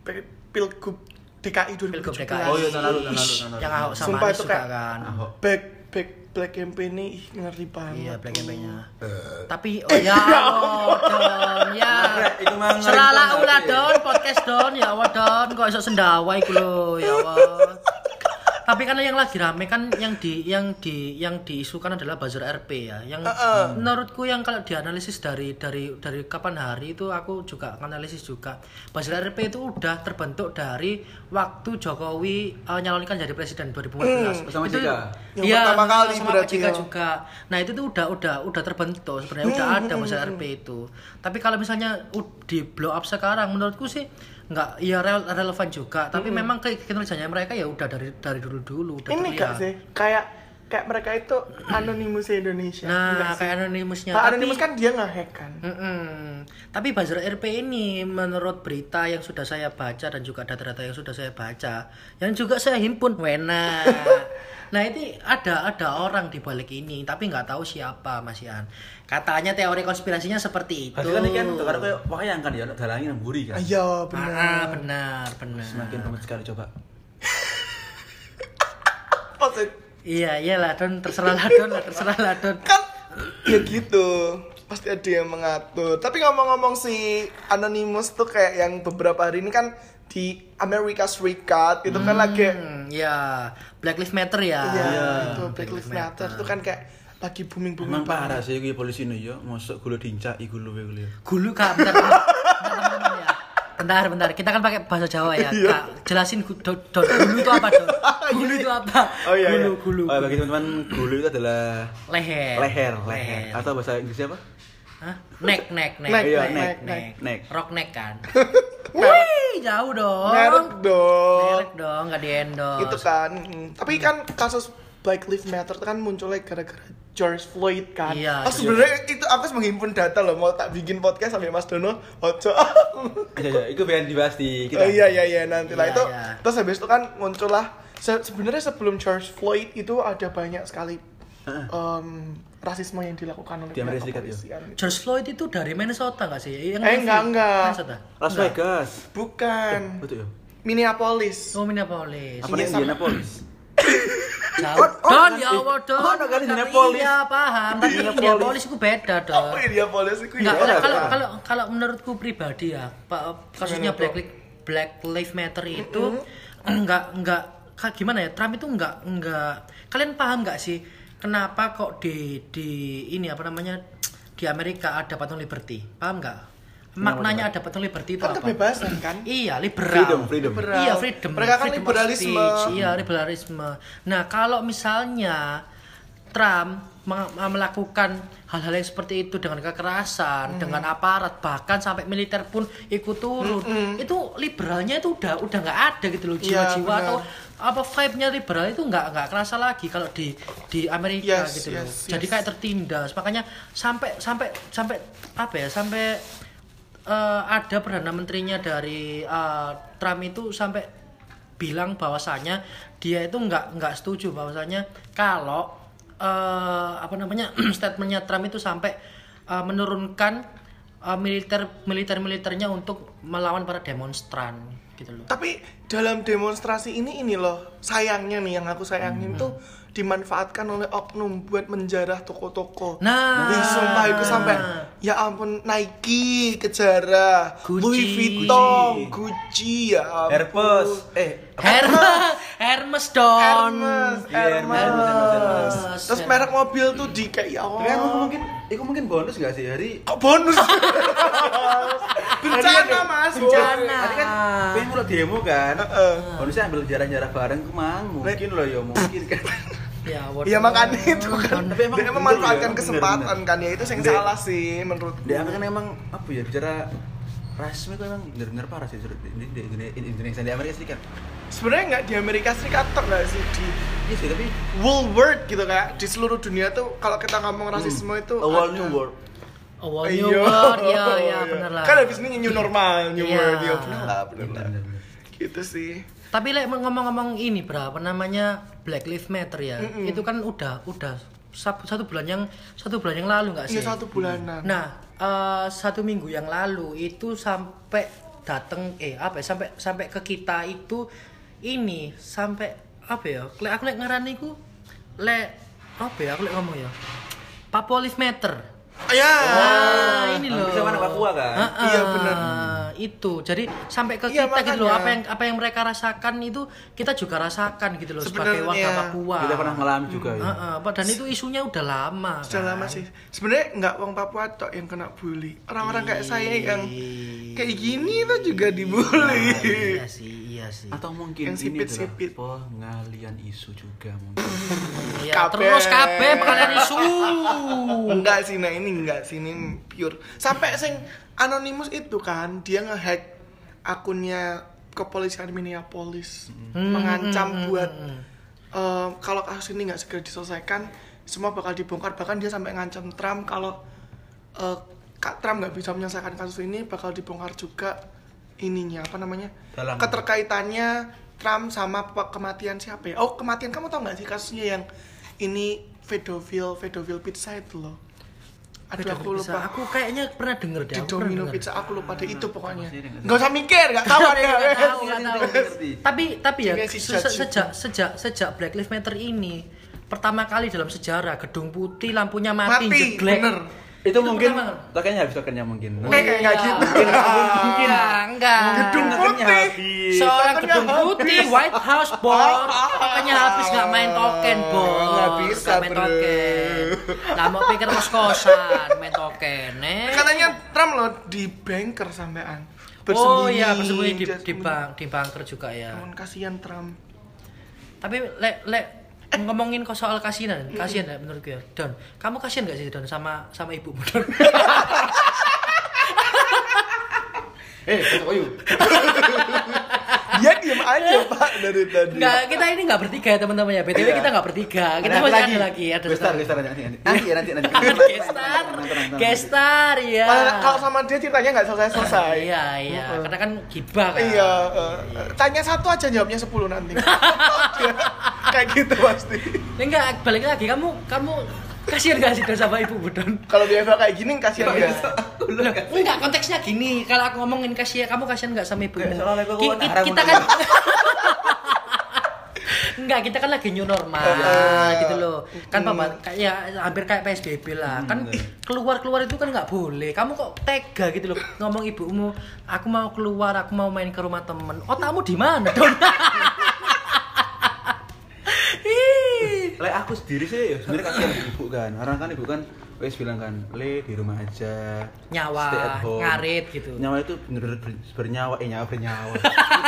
[SPEAKER 3] Pil- pilgub DKI 2017
[SPEAKER 1] Pilgub DKI.
[SPEAKER 2] Oh iya, tahun lalu, tahun lalu.
[SPEAKER 1] Yang Ahok sama
[SPEAKER 3] Sumpah itu
[SPEAKER 1] juga
[SPEAKER 3] kayak-
[SPEAKER 1] kan.
[SPEAKER 3] Back back black campaign ini ngeri banget
[SPEAKER 1] Iya, black campaign-nya.
[SPEAKER 2] Eh.
[SPEAKER 1] Tapi oh ya Allah, [LAUGHS] Don. Ya.
[SPEAKER 2] Ngeri, itu banget,
[SPEAKER 1] ulah
[SPEAKER 2] ya.
[SPEAKER 1] Don, podcast Don. Ya Allah, Don. Kok iso sendawa iku lho, ya Allah. Tapi kan yang lagi rame kan yang di yang di yang diisukan adalah buzzer RP ya. Yang
[SPEAKER 3] Heeh.
[SPEAKER 1] menurutku yang kalau dianalisis dari dari dari kapan hari itu aku juga analisis juga. Buzzer RP itu udah terbentuk dari waktu Jokowi eh, nyalonkan jadi presiden 2014.
[SPEAKER 2] bersama
[SPEAKER 1] itu,
[SPEAKER 2] JK.
[SPEAKER 3] Yang
[SPEAKER 1] Iya,
[SPEAKER 3] pertama kali
[SPEAKER 1] sama
[SPEAKER 3] berarti ya.
[SPEAKER 1] juga. Nah, itu tuh udah udah udah terbentuk sebenarnya udah ada buzzer RP itu. Tapi kalau misalnya di blow up sekarang menurutku sih nggak ya rel- relevan juga tapi memang kayak kinerjanya mereka ya udah dari dari dulu dulu udah
[SPEAKER 3] ini
[SPEAKER 1] terlihat.
[SPEAKER 3] gak sih kayak kayak mereka itu anonimus Indonesia
[SPEAKER 1] nah kayak anonimusnya
[SPEAKER 3] Nah,
[SPEAKER 1] tapi
[SPEAKER 3] anonimus kan dia nge-hack kan
[SPEAKER 1] Mm-mm. Tapi buzzer RP ini menurut berita yang sudah saya baca dan juga data-data yang sudah saya baca, yang juga saya himpun, wena. [LAUGHS] Nah itu ada ada orang di balik ini, tapi nggak tahu siapa Mas Ian. Katanya teori konspirasinya seperti itu.
[SPEAKER 2] Hasilnya kan untuk karena kayak wayang kan ya, dalangin yang buri kan.
[SPEAKER 3] Iya, benar.
[SPEAKER 1] Ah, benar, benar.
[SPEAKER 2] Semakin rumit sekali coba. [LAUGHS]
[SPEAKER 1] Iya, iyalah Don, terserah lah Don, lah, terserah lah Don.
[SPEAKER 3] kan ya gitu pasti ada yang mengatur tapi ngomong-ngomong si Anonymous tuh kayak yang beberapa hari ini kan di Amerika Serikat itu kan lagi
[SPEAKER 1] Hmm, ya, Black Lives Matter ya.
[SPEAKER 3] ya
[SPEAKER 2] Iya.
[SPEAKER 3] itu Black Lives Matter itu kan kayak lagi booming booming
[SPEAKER 2] Emang parah sih gue polisi nih ya, masuk gula dincak iku lu gue
[SPEAKER 1] Gulu kak, bentar, bentar, bentar, ya. Bentar, bentar. Kita kan pakai bahasa Jawa ya.
[SPEAKER 3] Iya.
[SPEAKER 1] Kak, jelasin do, do, gulu itu apa, Don? [LAUGHS] Gulu itu apa?
[SPEAKER 3] Oh, iya,
[SPEAKER 1] gulu,
[SPEAKER 3] iya.
[SPEAKER 1] gulu.
[SPEAKER 2] Oh, bagi teman-teman, gulu itu adalah
[SPEAKER 1] Leher.
[SPEAKER 2] leher, leher. Atau bahasa Inggrisnya apa?
[SPEAKER 1] Hah? Neck, neck, neck.
[SPEAKER 3] Neck,
[SPEAKER 2] Iya,
[SPEAKER 3] neck,
[SPEAKER 2] neck,
[SPEAKER 3] neck,
[SPEAKER 2] neck, neck.
[SPEAKER 1] Rock neck kan. [LAUGHS] Wih, jauh dong.
[SPEAKER 3] merek dong
[SPEAKER 1] Merek dong, nggak di endorse.
[SPEAKER 3] gitu kan Mm. tapi kan kasus Black Lives Matter itu kan munculnya gara-gara George Floyd kan
[SPEAKER 1] Iya,
[SPEAKER 3] oh, sebenarnya itu aku harus menghimpun data loh mau tak bikin podcast sampai Mas Dono ojo [LAUGHS]
[SPEAKER 2] Iya, iya, itu pengen dibahas di
[SPEAKER 3] Oh,
[SPEAKER 2] kita.
[SPEAKER 3] iya iya iya nanti lah
[SPEAKER 1] Iya,
[SPEAKER 3] itu
[SPEAKER 1] iya.
[SPEAKER 3] terus habis itu kan muncullah se- sebenarnya sebelum George Floyd itu ada banyak sekali
[SPEAKER 2] Heeh.
[SPEAKER 3] Rasisme yang dilakukan oleh
[SPEAKER 2] Di Amerika Serikat, ya?
[SPEAKER 3] kepolisian.
[SPEAKER 1] George Floyd itu dari Minnesota nggak sih? Yang
[SPEAKER 3] Eh, enggak, enggak.
[SPEAKER 1] Minnesota?
[SPEAKER 2] Las
[SPEAKER 1] Enggak.
[SPEAKER 2] Vegas.
[SPEAKER 3] Bukan
[SPEAKER 2] Betul ya?
[SPEAKER 3] Minneapolis.
[SPEAKER 1] Oh, Minneapolis.
[SPEAKER 2] Apa
[SPEAKER 3] Iya, sama.
[SPEAKER 2] Indianapolis? [COUGHS]
[SPEAKER 1] Jauh.
[SPEAKER 2] Oh,
[SPEAKER 1] Don, ya
[SPEAKER 2] di-
[SPEAKER 1] Allah, Don.
[SPEAKER 2] oh, kan Indianapolis.
[SPEAKER 1] Iya, paham. Tapi
[SPEAKER 2] Indianapolis.
[SPEAKER 1] Indianapolis itu beda, Don.
[SPEAKER 3] Oh, Minneapolis itu
[SPEAKER 1] Enggak,
[SPEAKER 3] ya.
[SPEAKER 1] kalau,
[SPEAKER 2] ada,
[SPEAKER 1] kalau
[SPEAKER 2] ada.
[SPEAKER 1] kalau kalau menurutku pribadi ya, Pak kasusnya Black Black Lives Matter itu enggak enggak gimana ya? Trump itu enggak enggak kalian paham enggak sih kenapa kok di di ini apa namanya di Amerika ada patung liberty? Paham enggak? Maknanya ada patung liberty itu
[SPEAKER 3] Kan
[SPEAKER 1] apa?
[SPEAKER 3] kebebasan kan?
[SPEAKER 1] Iya, liberal.
[SPEAKER 2] Freedom, freedom.
[SPEAKER 3] Liberal.
[SPEAKER 1] Iya, freedom.
[SPEAKER 3] Mereka kan liberalisme.
[SPEAKER 1] speech. Iya, liberalisme. Nah, kalau misalnya Trump melakukan hal-hal yang seperti itu dengan kekerasan, dengan aparat, bahkan sampai militer pun ikut turun, itu liberalnya itu udah udah nggak ada gitu loh
[SPEAKER 3] Iya,
[SPEAKER 1] jiwa-jiwa
[SPEAKER 3] benar.
[SPEAKER 1] atau apa vibe-nya liberal itu nggak nggak kerasa lagi kalau di di Amerika
[SPEAKER 3] Yes,
[SPEAKER 1] gitu loh.
[SPEAKER 3] yes,
[SPEAKER 1] Jadi
[SPEAKER 3] yes.
[SPEAKER 1] kayak tertindas. Makanya sampai sampai sampai apa ya? Sampai eh, ada perdana menterinya dari eh, Trump itu sampai bilang bahwasanya dia itu nggak nggak setuju bahwasanya kalau eh, apa namanya [CLEARS THROAT] statementnya Trump itu sampai eh, menurunkan eh, militer militer militernya untuk melawan para demonstran gitu loh.
[SPEAKER 3] Tapi dalam demonstrasi ini ini loh sayangnya nih yang aku sayangin tuh dimanfaatkan oleh oknum buat menjarah toko-toko.
[SPEAKER 1] Nah.
[SPEAKER 3] Ih, sumpah itu sampai ya ampun Nike kejarah,
[SPEAKER 1] Gucci.
[SPEAKER 3] Louis Vuitton, Gucci, ya ampun.
[SPEAKER 2] Herpes. Eh?
[SPEAKER 1] Hermes, Hermes dong.
[SPEAKER 3] Hermes,
[SPEAKER 2] Iya,
[SPEAKER 3] Hermes.
[SPEAKER 2] Hermes, Hermes,
[SPEAKER 1] Hermes.
[SPEAKER 3] Terus merek mobil tuh di kayak ya
[SPEAKER 2] Tapi kan
[SPEAKER 3] Allah.
[SPEAKER 2] mungkin, itu mungkin bonus gak sih hari?
[SPEAKER 3] Kok bonus? [LAUGHS] Bencana mas.
[SPEAKER 1] Bencana.
[SPEAKER 2] Tadi kan pengen mulai demo kan?
[SPEAKER 3] Heeh.
[SPEAKER 2] Bonusnya ambil jarah-jarah bareng kemang, mungkin loh ya mungkin kan.
[SPEAKER 1] Ya,
[SPEAKER 3] Iya makanya itu kan
[SPEAKER 2] Tapi emang
[SPEAKER 3] dia memanfaatkan
[SPEAKER 2] ya,
[SPEAKER 3] kesempatan kan ya itu yang salah sih menurut
[SPEAKER 2] Dia kan emang apa ya bicara rasisme itu emang bener-bener parah sih di, di, di, di Indonesia di Amerika Serikat.
[SPEAKER 3] sebenarnya nggak di Amerika Serikat tok nggak sih di
[SPEAKER 2] Iya sih tapi
[SPEAKER 3] world gitu kayak di seluruh dunia tuh kalau kita ngomong rasisme itu
[SPEAKER 2] a whole
[SPEAKER 3] ada.
[SPEAKER 2] new world.
[SPEAKER 3] Iya.
[SPEAKER 1] new world, [LAUGHS] iya, iya, bener lah.
[SPEAKER 3] kan habis ini new normal new
[SPEAKER 1] Iya.
[SPEAKER 3] world ya bener lah bener lah gitu sih
[SPEAKER 1] Tapi lek ngomong-ngomong ini berapa namanya Black Lives Matter ya, itu kan udah udah satu, satu bulan yang satu bulan yang lalu nggak sih?
[SPEAKER 3] iya satu bulanan
[SPEAKER 1] Nah, eh, satu minggu yang lalu itu sampai datang eh apa ya, sampai sampai ke kita itu ini sampai apa ya? Aku lek ngarani ku lek apa ya aku lek ngomong ya? Papua Lives Matter.
[SPEAKER 3] Ya
[SPEAKER 1] Ah, ini loh.
[SPEAKER 2] Bisa mana Papua kan?
[SPEAKER 1] Ah,
[SPEAKER 3] Iya,
[SPEAKER 1] ah,
[SPEAKER 3] bener.
[SPEAKER 1] Itu. Jadi sampai ke
[SPEAKER 3] Iya,
[SPEAKER 1] kita gitu loh.
[SPEAKER 3] makanya.
[SPEAKER 1] Apa yang apa yang mereka rasakan itu kita juga rasakan gitu loh sebagai warga
[SPEAKER 3] Sebenarnya.
[SPEAKER 1] Papua.
[SPEAKER 2] Kita pernah mengalami juga ya.
[SPEAKER 1] Ah, ah, dan itu isunya udah lama.
[SPEAKER 3] sudah
[SPEAKER 1] kan.
[SPEAKER 3] lama sih sebenarnya nggak wong Papua tok yang kena bully orang-orang kayak saya yang kayak gini tuh juga dibully
[SPEAKER 1] Iya sih, iya sih.
[SPEAKER 2] Atau mungkin
[SPEAKER 3] Yang
[SPEAKER 2] ini
[SPEAKER 3] sipit-sipit.
[SPEAKER 2] adalah pengalian isu juga mungkin.
[SPEAKER 1] Iya,
[SPEAKER 3] Kabeh.
[SPEAKER 1] terus kabeh kalian isu.
[SPEAKER 3] enggak sih nah ini enggak sih ini pure sampai sing anonimus itu kan dia ngehack akunnya kepolisian Minneapolis
[SPEAKER 1] Hmm,
[SPEAKER 3] mengancam buat eh, kalau kasus ini nggak segera diselesaikan semua bakal dibongkar bahkan dia sampai ngancam Trump kalau eh, Kak Trump nggak bisa menyelesaikan kasus ini bakal dibongkar juga ininya apa namanya
[SPEAKER 2] Dalam.
[SPEAKER 3] keterkaitannya Trump sama kematian siapa ya? Oh, kematian kamu tau nggak sih kasusnya yang ini pedofil, pedofil pizza itu loh. Aduh, aku lupa.
[SPEAKER 1] Aku kayaknya pernah denger deh.
[SPEAKER 3] Di Domino
[SPEAKER 1] denger.
[SPEAKER 3] Pizza, aku lupa deh itu pokoknya.
[SPEAKER 2] Nggak
[SPEAKER 3] Nggak usah mikir, nggak tahu ada. [LAUGHS]
[SPEAKER 1] Nggak tahu, nggak tahu.
[SPEAKER 2] Ngerti.
[SPEAKER 1] Tapi tapi ya sejak sejak sejak Black Lives Matter ini pertama kali dalam sejarah gedung putih lampunya mati,
[SPEAKER 3] Mati,
[SPEAKER 1] jeglek.
[SPEAKER 3] bener.
[SPEAKER 2] Itu mungkin
[SPEAKER 1] pertama.
[SPEAKER 2] tokennya habis tokennya mungkin.
[SPEAKER 3] Kayak kayak nggak
[SPEAKER 1] Iya.
[SPEAKER 3] gitu.
[SPEAKER 1] Mungkin enggak.
[SPEAKER 3] Gedung
[SPEAKER 2] Tokennya
[SPEAKER 3] putih.
[SPEAKER 2] habis.
[SPEAKER 1] Seorang
[SPEAKER 3] Tokennya
[SPEAKER 1] gedung putih. White House bor, tokennya habis nggak main token bor,
[SPEAKER 3] Nggak bisa,
[SPEAKER 1] main
[SPEAKER 3] bro.
[SPEAKER 1] token. Lah mau pikir kos kosan main token, eh.
[SPEAKER 3] Katanya Trump loh di banker sampean.
[SPEAKER 1] Oh iya bersembunyi di, di bank di banker juga ya.
[SPEAKER 3] Kasihan Trump.
[SPEAKER 1] Tapi lek lek ngomongin kok soal kasihan, kasihan ya menurutku ya. Don, kamu kasihan gak sih Don sama sama ibumu [LAUGHS] Don?
[SPEAKER 2] Eh, besok ayo.
[SPEAKER 3] Dia diem aja pak dari tadi.
[SPEAKER 1] Enggak, kita ini enggak bertiga ya teman-teman ya. BTW
[SPEAKER 2] Iya.
[SPEAKER 1] kita enggak bertiga. Kita masih
[SPEAKER 2] lagi.
[SPEAKER 1] ada lagi, ada
[SPEAKER 2] Gestar, gestar nanti nanti. Nanti ya, nanti nanti. [LAUGHS]
[SPEAKER 1] Gestar, gestar ya.
[SPEAKER 3] Kalau- sama dia ceritanya nggak selesai-selesai.
[SPEAKER 1] Iya, iya. Karena kan gibah kan.
[SPEAKER 3] Iya, tanya satu aja jawabnya 10 nanti. [LAUGHS] Kayak gitu pasti.
[SPEAKER 1] Ya, enggak, balik lagi kamu kamu kasihan gak sih sama ibu Don?
[SPEAKER 3] Kalau behavior kayak gini kasihan
[SPEAKER 2] Iya,
[SPEAKER 3] enggak?
[SPEAKER 1] Konteksnya gini. Kalau aku ngomongin kasihan, kamu kasihan nggak sama
[SPEAKER 2] kok
[SPEAKER 1] Ki- kita kan [LAUGHS] Enggak, kita kan lagi new normal gitu loh. Kan papa kayak hampir kayak PSBB lah. Kan keluar-keluar itu kan nggak boleh. Kamu kok tega gitu loh ngomong ibumu, aku mau keluar, aku mau main ke rumah temen. Otakmu di mana, Don? [LAUGHS]
[SPEAKER 2] Lek aku sendiri sih ya sebenarnya kasihan ibu kan. Orang kan ibu kan wes bilang kan, "Le di rumah aja."
[SPEAKER 1] Nyawa,
[SPEAKER 2] stay at home."
[SPEAKER 1] ngarit gitu.
[SPEAKER 2] Nyawa itu bener-bener ber- bernyawa, eh nyawa bernyawa.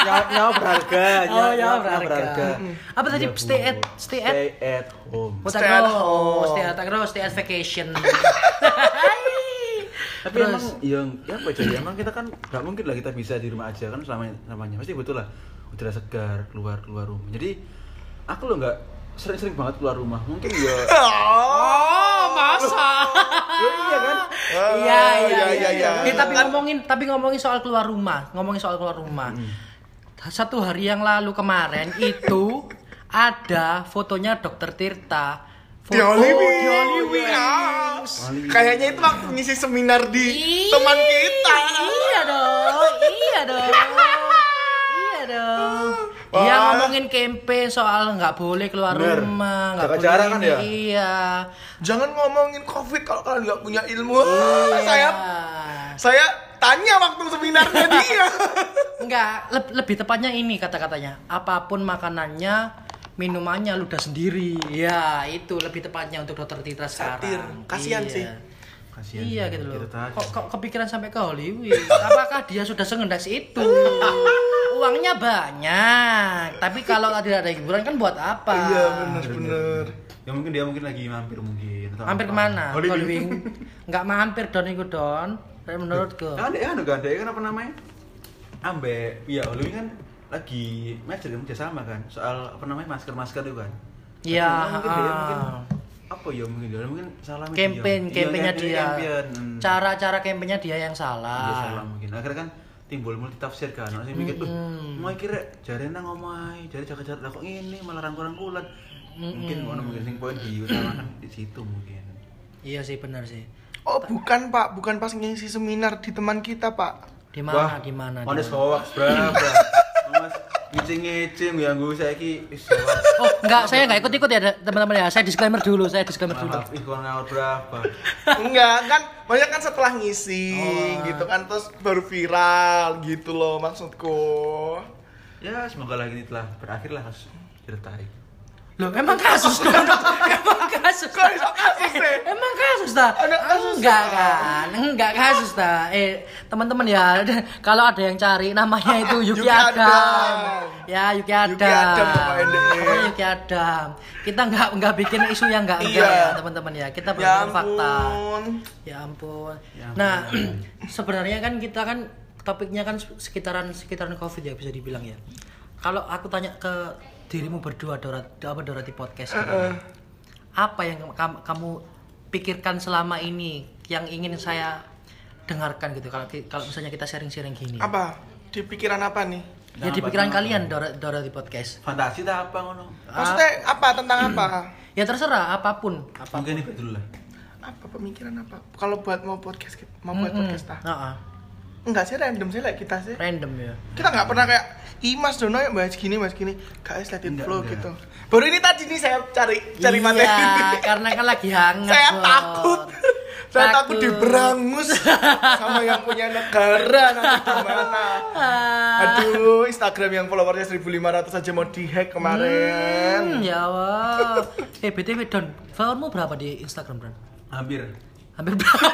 [SPEAKER 2] nyawa, nyawa berharga,
[SPEAKER 1] Oh, nyawa berharga. Apa tadi?
[SPEAKER 2] Iya, Bu.
[SPEAKER 1] Stay at- stay at-
[SPEAKER 2] Stay at home.
[SPEAKER 1] Oh,
[SPEAKER 3] Stay at home.
[SPEAKER 1] oh, stay at kira stay at vacation.
[SPEAKER 2] Tapi
[SPEAKER 1] Terus?
[SPEAKER 2] emang yang ya apa jadi emang kita kan nggak mungkin lah kita bisa di rumah aja kan selama namanya pasti betul lah udara segar keluar keluar rumah jadi aku lo nggak sering-sering banget keluar rumah mungkin ya [LAUGHS]
[SPEAKER 1] Oh, masa?
[SPEAKER 2] ya iya kan
[SPEAKER 1] Iya, iya,
[SPEAKER 3] iya,
[SPEAKER 1] iya.
[SPEAKER 3] iya.
[SPEAKER 1] Eh, tapi ngomongin tapi ngomongin soal keluar rumah, ngomongin soal keluar rumah. Satu hari yang lalu kemarin itu ada fotonya Dokter Tirta.
[SPEAKER 3] Di Hollywood.
[SPEAKER 1] di Hollywood.
[SPEAKER 2] Hollywood.
[SPEAKER 3] Kayaknya itu waktu ngisi seminar di
[SPEAKER 1] Iya,
[SPEAKER 3] teman kita.
[SPEAKER 1] Iya dong, iya dong. [LAUGHS] Iya dong.
[SPEAKER 3] Wah.
[SPEAKER 1] Dia ngomongin campaign soal nggak boleh keluar
[SPEAKER 2] Bener.
[SPEAKER 1] rumah, nggak boleh
[SPEAKER 2] jarak kan ya?
[SPEAKER 1] Iya.
[SPEAKER 3] Jangan ngomongin covid kalau kalian nggak punya ilmu.
[SPEAKER 1] Iya. [LAUGHS]
[SPEAKER 3] Saya saya tanya waktu seminarnya [LAUGHS] dia.
[SPEAKER 1] Enggak, leb- lebih tepatnya ini kata-katanya. Apa pun makanannya, minumannya ludah sendiri. Ya, itu lebih tepatnya untuk dokter Titra
[SPEAKER 3] Satir.
[SPEAKER 1] sekarang.
[SPEAKER 3] Kasihan
[SPEAKER 1] Iya.
[SPEAKER 3] sih.
[SPEAKER 2] kasihan
[SPEAKER 1] Iya gitu loh. Kok, kok kepikiran sampai ke Hollywood? Apakah dia sudah sengendas itu? [LAUGHS] Uangnya banyak, tapi kalau tidak ada hiburan kan buat apa?
[SPEAKER 3] Iya bener-bener.
[SPEAKER 2] ya mungkin dia mungkin lagi mampir mungkin atau
[SPEAKER 1] Mampir
[SPEAKER 2] apa.
[SPEAKER 1] ke mana?
[SPEAKER 2] Hollywood.
[SPEAKER 1] Hollywood. Enggak mampir don itu don. Kayak menurutku.
[SPEAKER 2] kan ada kan ada kan apa namanya ambe ya Hollywood kan lagi match kan kerja sama kan soal apa namanya masker masker itu kan
[SPEAKER 1] Iya,
[SPEAKER 2] mungkin dia
[SPEAKER 1] ah.
[SPEAKER 2] mungkin apa ya mungkin dia mungkin salah.
[SPEAKER 1] Campaign,
[SPEAKER 2] Iya,
[SPEAKER 1] campaignnya
[SPEAKER 2] campaign,
[SPEAKER 1] dia.
[SPEAKER 2] campaign. Hmm.
[SPEAKER 1] Cara-cara campaignnya dia yang
[SPEAKER 2] Iya,
[SPEAKER 1] salah.
[SPEAKER 2] salah mungkin akhirnya kan timbul multi tafsir kan orang sih mikir tuh mau kira jari nang ngomai jari jaga jarak lah kok ini malah rangkulan mungkin ngono mungkin sing poin diutamakan di situ mungkin
[SPEAKER 1] Iya sih benar sih.
[SPEAKER 3] Oh bukan pak, bukan pas ngisi seminar di teman kita pak.
[SPEAKER 1] Di mana? Di mana? mana?
[SPEAKER 2] hoax berapa [LAUGHS] ngicing-ngicing ya gue saya ki
[SPEAKER 1] Oh, enggak, saya enggak ikut-ikut ya teman-teman ya. Saya disclaimer dulu, saya disclaimer dulu.
[SPEAKER 2] maaf ngawur berapa
[SPEAKER 3] Enggak kan, banyak kan setelah ngisi
[SPEAKER 1] Oh.
[SPEAKER 3] gitu kan terus baru viral gitu loh maksudku.
[SPEAKER 2] ya semoga lagi ini telah berakhir lah kasus diritai
[SPEAKER 1] Loh, emang kasus dong. emang kasus.
[SPEAKER 3] Kok iso kasus sih?
[SPEAKER 1] Emang kasus dah.
[SPEAKER 3] Ada kasus
[SPEAKER 1] enggak kan? Enggak kasus dah. Eh, teman-teman ya, kalau ada yang cari namanya itu [LAUGHS] Yuki,
[SPEAKER 3] Yuki
[SPEAKER 1] Adam.
[SPEAKER 3] Adam.
[SPEAKER 1] Ya, Yuki Adam.
[SPEAKER 3] Yuki Adam pokoknya. [LAUGHS]
[SPEAKER 1] Pokoknya Yuki Adam. Kita enggak enggak bikin isu yang enggak enggak
[SPEAKER 3] Iya.
[SPEAKER 1] ya, teman-teman ya. Kita
[SPEAKER 3] Ya
[SPEAKER 1] benar fakta.
[SPEAKER 3] ampun.
[SPEAKER 1] Ya ampun.
[SPEAKER 2] Ya
[SPEAKER 1] Nah, [CLEARS THROAT] sebenarnya kan kita kan topiknya kan sekitaran sekitaran Covid ya bisa dibilang ya. Kalau aku tanya ke dirimu berdua Dorat, apa Dorati podcast ini, apa yang kamu, kamu pikirkan selama ini yang ingin saya dengarkan gitu kalau kalau misalnya kita sharing-sharing gini.
[SPEAKER 3] Apa? di pikiran apa nih?
[SPEAKER 1] Ya di pikiran kalian Dora, Dora di podcast.
[SPEAKER 2] Fantasi tak apa ngono?
[SPEAKER 3] Maksudnya apa tentang apa?
[SPEAKER 1] Ya terserah apa pun, apa pun.
[SPEAKER 2] Mungkin itu dulu lah.
[SPEAKER 3] apa pemikiran apa? Kalau buat mau podcast mau buat podcast tah? Enggak sih random sih like kita sih.
[SPEAKER 1] Random ya.
[SPEAKER 3] Kita nggak pernah kayak Ih Mas Dono ya bahas gini bahas gini let it
[SPEAKER 2] Enggak,
[SPEAKER 3] flow
[SPEAKER 2] enggak.
[SPEAKER 3] gitu Baru ini tadi nih saya cari cari
[SPEAKER 1] iya,
[SPEAKER 3] materi
[SPEAKER 1] karena kan lagi hangat.
[SPEAKER 3] Saya
[SPEAKER 1] Bor.
[SPEAKER 3] takut Saya takut diberangus Sama yang punya negara nanti gimana
[SPEAKER 1] Ah.
[SPEAKER 3] Aduh Instagram yang followernya 1500 aja mau dihack kemarin
[SPEAKER 1] Hmm, ya Allah. Eh BTW Don, followermu berapa di Instagram, Don?
[SPEAKER 2] Hampir.
[SPEAKER 1] Hampir berapa?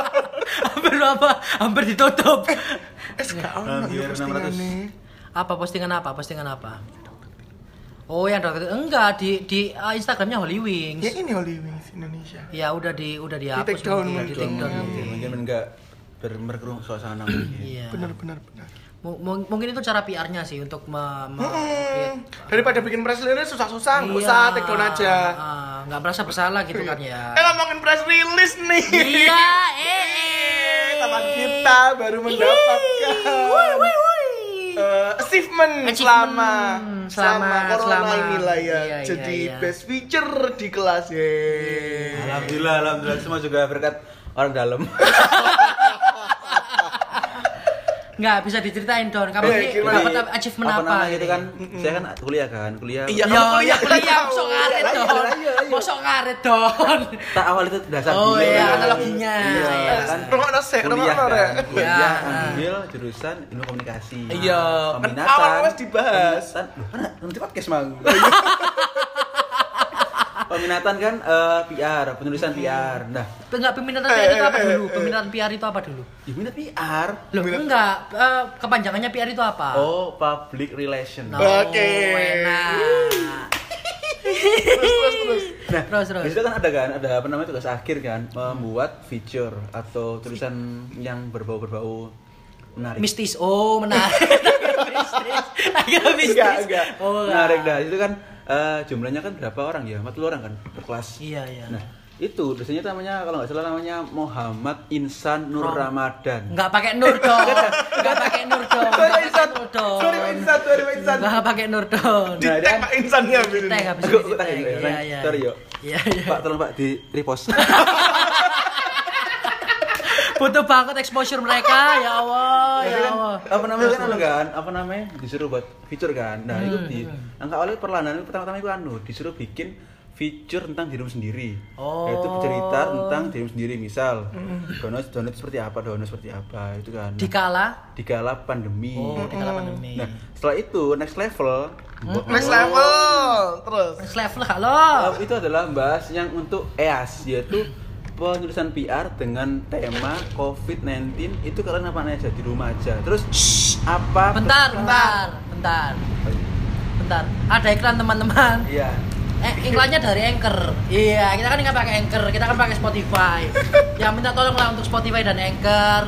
[SPEAKER 1] [LAUGHS] Hampir berapa? Hampir ditutup.
[SPEAKER 3] Eh sekarang
[SPEAKER 2] Hampir
[SPEAKER 3] ya
[SPEAKER 2] 600.
[SPEAKER 3] nih
[SPEAKER 1] Apa postingan apa? Postingan apa? Oh, yang dokter enggak di di uh, Instagramnya Holy Wings.
[SPEAKER 3] Ya ini Holy Wings Indonesia
[SPEAKER 1] Ya udah di udah dihapus
[SPEAKER 3] take down
[SPEAKER 1] mungkin, di take down
[SPEAKER 3] mungkin.
[SPEAKER 1] mungkin.
[SPEAKER 2] Enggak bermerkerung suasana mungkin.
[SPEAKER 1] Iya.
[SPEAKER 3] Bener bener bener
[SPEAKER 1] M- m- mungkin itu cara PR-nya sih untuk me, me-
[SPEAKER 3] Hmm, Daripada bikin press release susah-susah nggak
[SPEAKER 1] Iya.
[SPEAKER 3] usah take down aja
[SPEAKER 1] Ah, nggak merasa bersalah gitu kan ya.
[SPEAKER 3] Eh ngomongin press release nih
[SPEAKER 1] Iya, eh, eh.
[SPEAKER 3] Teman kita baru mendapatkan eh, achievement,
[SPEAKER 1] Achievement.
[SPEAKER 3] selama
[SPEAKER 1] Selama-
[SPEAKER 3] selama corona
[SPEAKER 1] selama.
[SPEAKER 3] ini lah ya.
[SPEAKER 1] Iya, iya,
[SPEAKER 3] Jadi
[SPEAKER 1] iya.
[SPEAKER 3] best feature di kelas ya.
[SPEAKER 2] Alhamdulillah, alhamdulillah semua juga berkat orang dalam. [LAUGHS]
[SPEAKER 1] Nggak bisa diceritain Don. Kamu
[SPEAKER 3] Eh,
[SPEAKER 1] dapat achievement apa?
[SPEAKER 2] namanya gitu kan? Saya kan kuliah kan, kuliah.
[SPEAKER 3] Iya,
[SPEAKER 1] Ya,
[SPEAKER 3] kamu
[SPEAKER 1] ya
[SPEAKER 3] kuliah,
[SPEAKER 1] kuliah
[SPEAKER 3] tahu.
[SPEAKER 1] masuk ngaret
[SPEAKER 3] Iya,
[SPEAKER 1] Don.
[SPEAKER 3] iya, iya.
[SPEAKER 1] Masuk ngaret Don.
[SPEAKER 2] Tak awal itu dasar
[SPEAKER 1] Oh, iya,
[SPEAKER 2] kan.
[SPEAKER 1] analoginya.
[SPEAKER 2] Iya,
[SPEAKER 1] Iya.
[SPEAKER 2] kan. Kuliah
[SPEAKER 3] rokokno,
[SPEAKER 2] kan,
[SPEAKER 3] Rek.
[SPEAKER 2] kuliah
[SPEAKER 1] Ya.
[SPEAKER 2] ambil jurusan ilmu komunikasi.
[SPEAKER 3] Iya, kan
[SPEAKER 2] Peminatan.
[SPEAKER 3] awal wes dibahas.
[SPEAKER 2] Loh, kan nanti podcast mang. [LAUGHS] Peminatan kan eh, PR, penulisan PR. Nah,
[SPEAKER 1] Enggak peminatan
[SPEAKER 3] Eh,
[SPEAKER 1] PR itu apa
[SPEAKER 3] eh,
[SPEAKER 1] dulu?
[SPEAKER 3] eh,
[SPEAKER 1] Peminatan PR itu apa dulu?
[SPEAKER 2] ya minat PR.
[SPEAKER 1] Loh, enggak. Eh, kepanjangannya PR itu apa?
[SPEAKER 2] Oh, public relation.
[SPEAKER 1] No,
[SPEAKER 3] Oke.
[SPEAKER 1] enak.
[SPEAKER 3] Terus terus terus.
[SPEAKER 2] Nah,
[SPEAKER 1] Terus, terus.
[SPEAKER 2] di situ kan ada kan, ada apa namanya tugas akhir kan, membuat feature atau tulisan yang berbau-berbau menarik.
[SPEAKER 1] Mistis. Oh, menarik. [LAUGHS] mistis. Agak mistis.
[SPEAKER 2] Enggak, enggak.
[SPEAKER 1] Oh, enggak.
[SPEAKER 2] menarik dah. Itu kan eh, jumlahnya kan berapa orang ya? 40 orang kan per kelas.
[SPEAKER 1] Iya, iya.
[SPEAKER 2] Nah, itu biasanya namanya kalau nggak salah namanya Muhammad Insan Nur
[SPEAKER 1] Rom-
[SPEAKER 2] Ramadan.
[SPEAKER 1] Enggak pakai nur dong. Enggak pakai nur dong.
[SPEAKER 3] Sorry,
[SPEAKER 1] Nggak
[SPEAKER 3] Insan. Sorry, Insan, sorry, Insan.
[SPEAKER 1] Enggak pakai nur dong.
[SPEAKER 3] Di tag Pak Insannya
[SPEAKER 1] Di tag habis
[SPEAKER 2] Aku-
[SPEAKER 1] itu di
[SPEAKER 2] aku tanya
[SPEAKER 1] tag.
[SPEAKER 2] ya,
[SPEAKER 1] Iya, iya.
[SPEAKER 2] sorry, yuk.
[SPEAKER 1] Iya, iya.
[SPEAKER 2] Pak, tolong Pak di repost. [LAUGHS]
[SPEAKER 1] Butuh banget exposure mereka, ya Allah, ya
[SPEAKER 2] kan,
[SPEAKER 1] Allah.
[SPEAKER 2] apa namanya kan anu kan apa namanya disuruh buat feature kan nah itu
[SPEAKER 1] Hmm,
[SPEAKER 2] di angka awalnya perlahanan pertama-tama itu anu disuruh bikin feature tentang dirimu sendiri
[SPEAKER 1] Oh.
[SPEAKER 2] yaitu cerita tentang dirimu sendiri misal download download seperti apa download seperti apa itu kan nah,
[SPEAKER 1] Dikala
[SPEAKER 2] di kala pandemi
[SPEAKER 1] Oh, di kala pandemi.
[SPEAKER 2] nah setelah itu next level
[SPEAKER 3] Next level. Terus.
[SPEAKER 1] Next level halo.
[SPEAKER 2] Uh, itu adalah bahas yang untuk EAS yaitu penulisan PR dengan tema COVID-19 itu kalian apa aja di rumah aja terus apa
[SPEAKER 1] Bentar, bentar, bentar. Bentar. Ada iklan teman-teman.
[SPEAKER 2] iya
[SPEAKER 1] Eh, iklannya dari Anchor. Iya, kita kan nggak pakai Anchor, kita kan pakai Spotify. [LAUGHS] Ya minta tolong lah untuk Spotify dan Anchor.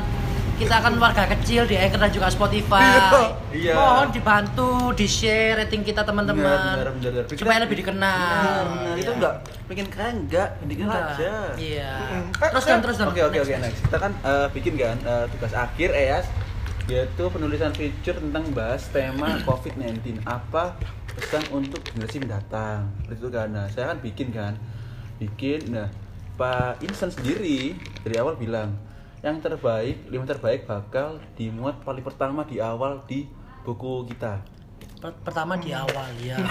[SPEAKER 1] Kita kan warga kecil di Anchor dan juga Spotify.
[SPEAKER 2] Iya.
[SPEAKER 1] Mohon dibantu, di share rating kita teman-teman.
[SPEAKER 2] Benar, benar, benar.
[SPEAKER 1] Supaya lebih dikenal.
[SPEAKER 2] Benar, itu
[SPEAKER 1] Iya.
[SPEAKER 2] enggak bikin keren enggak bikin
[SPEAKER 1] Enggak.
[SPEAKER 2] aja
[SPEAKER 1] Iya. Terus dong, terus dong.
[SPEAKER 2] oke oke oke next kita kan eh, bikin kan eh, tugas akhir EAS yaitu penulisan feature tentang bahas tema [CLEARS THROAT] COVID-19 apa pesan untuk generasi mendatang itu kan nah saya kan bikin kan bikin nah Pak Insan sendiri dari awal bilang yang terbaik lima terbaik bakal dimuat paling pertama di awal di buku kita
[SPEAKER 1] Per- Pertama di awal ya. [LAUGHS]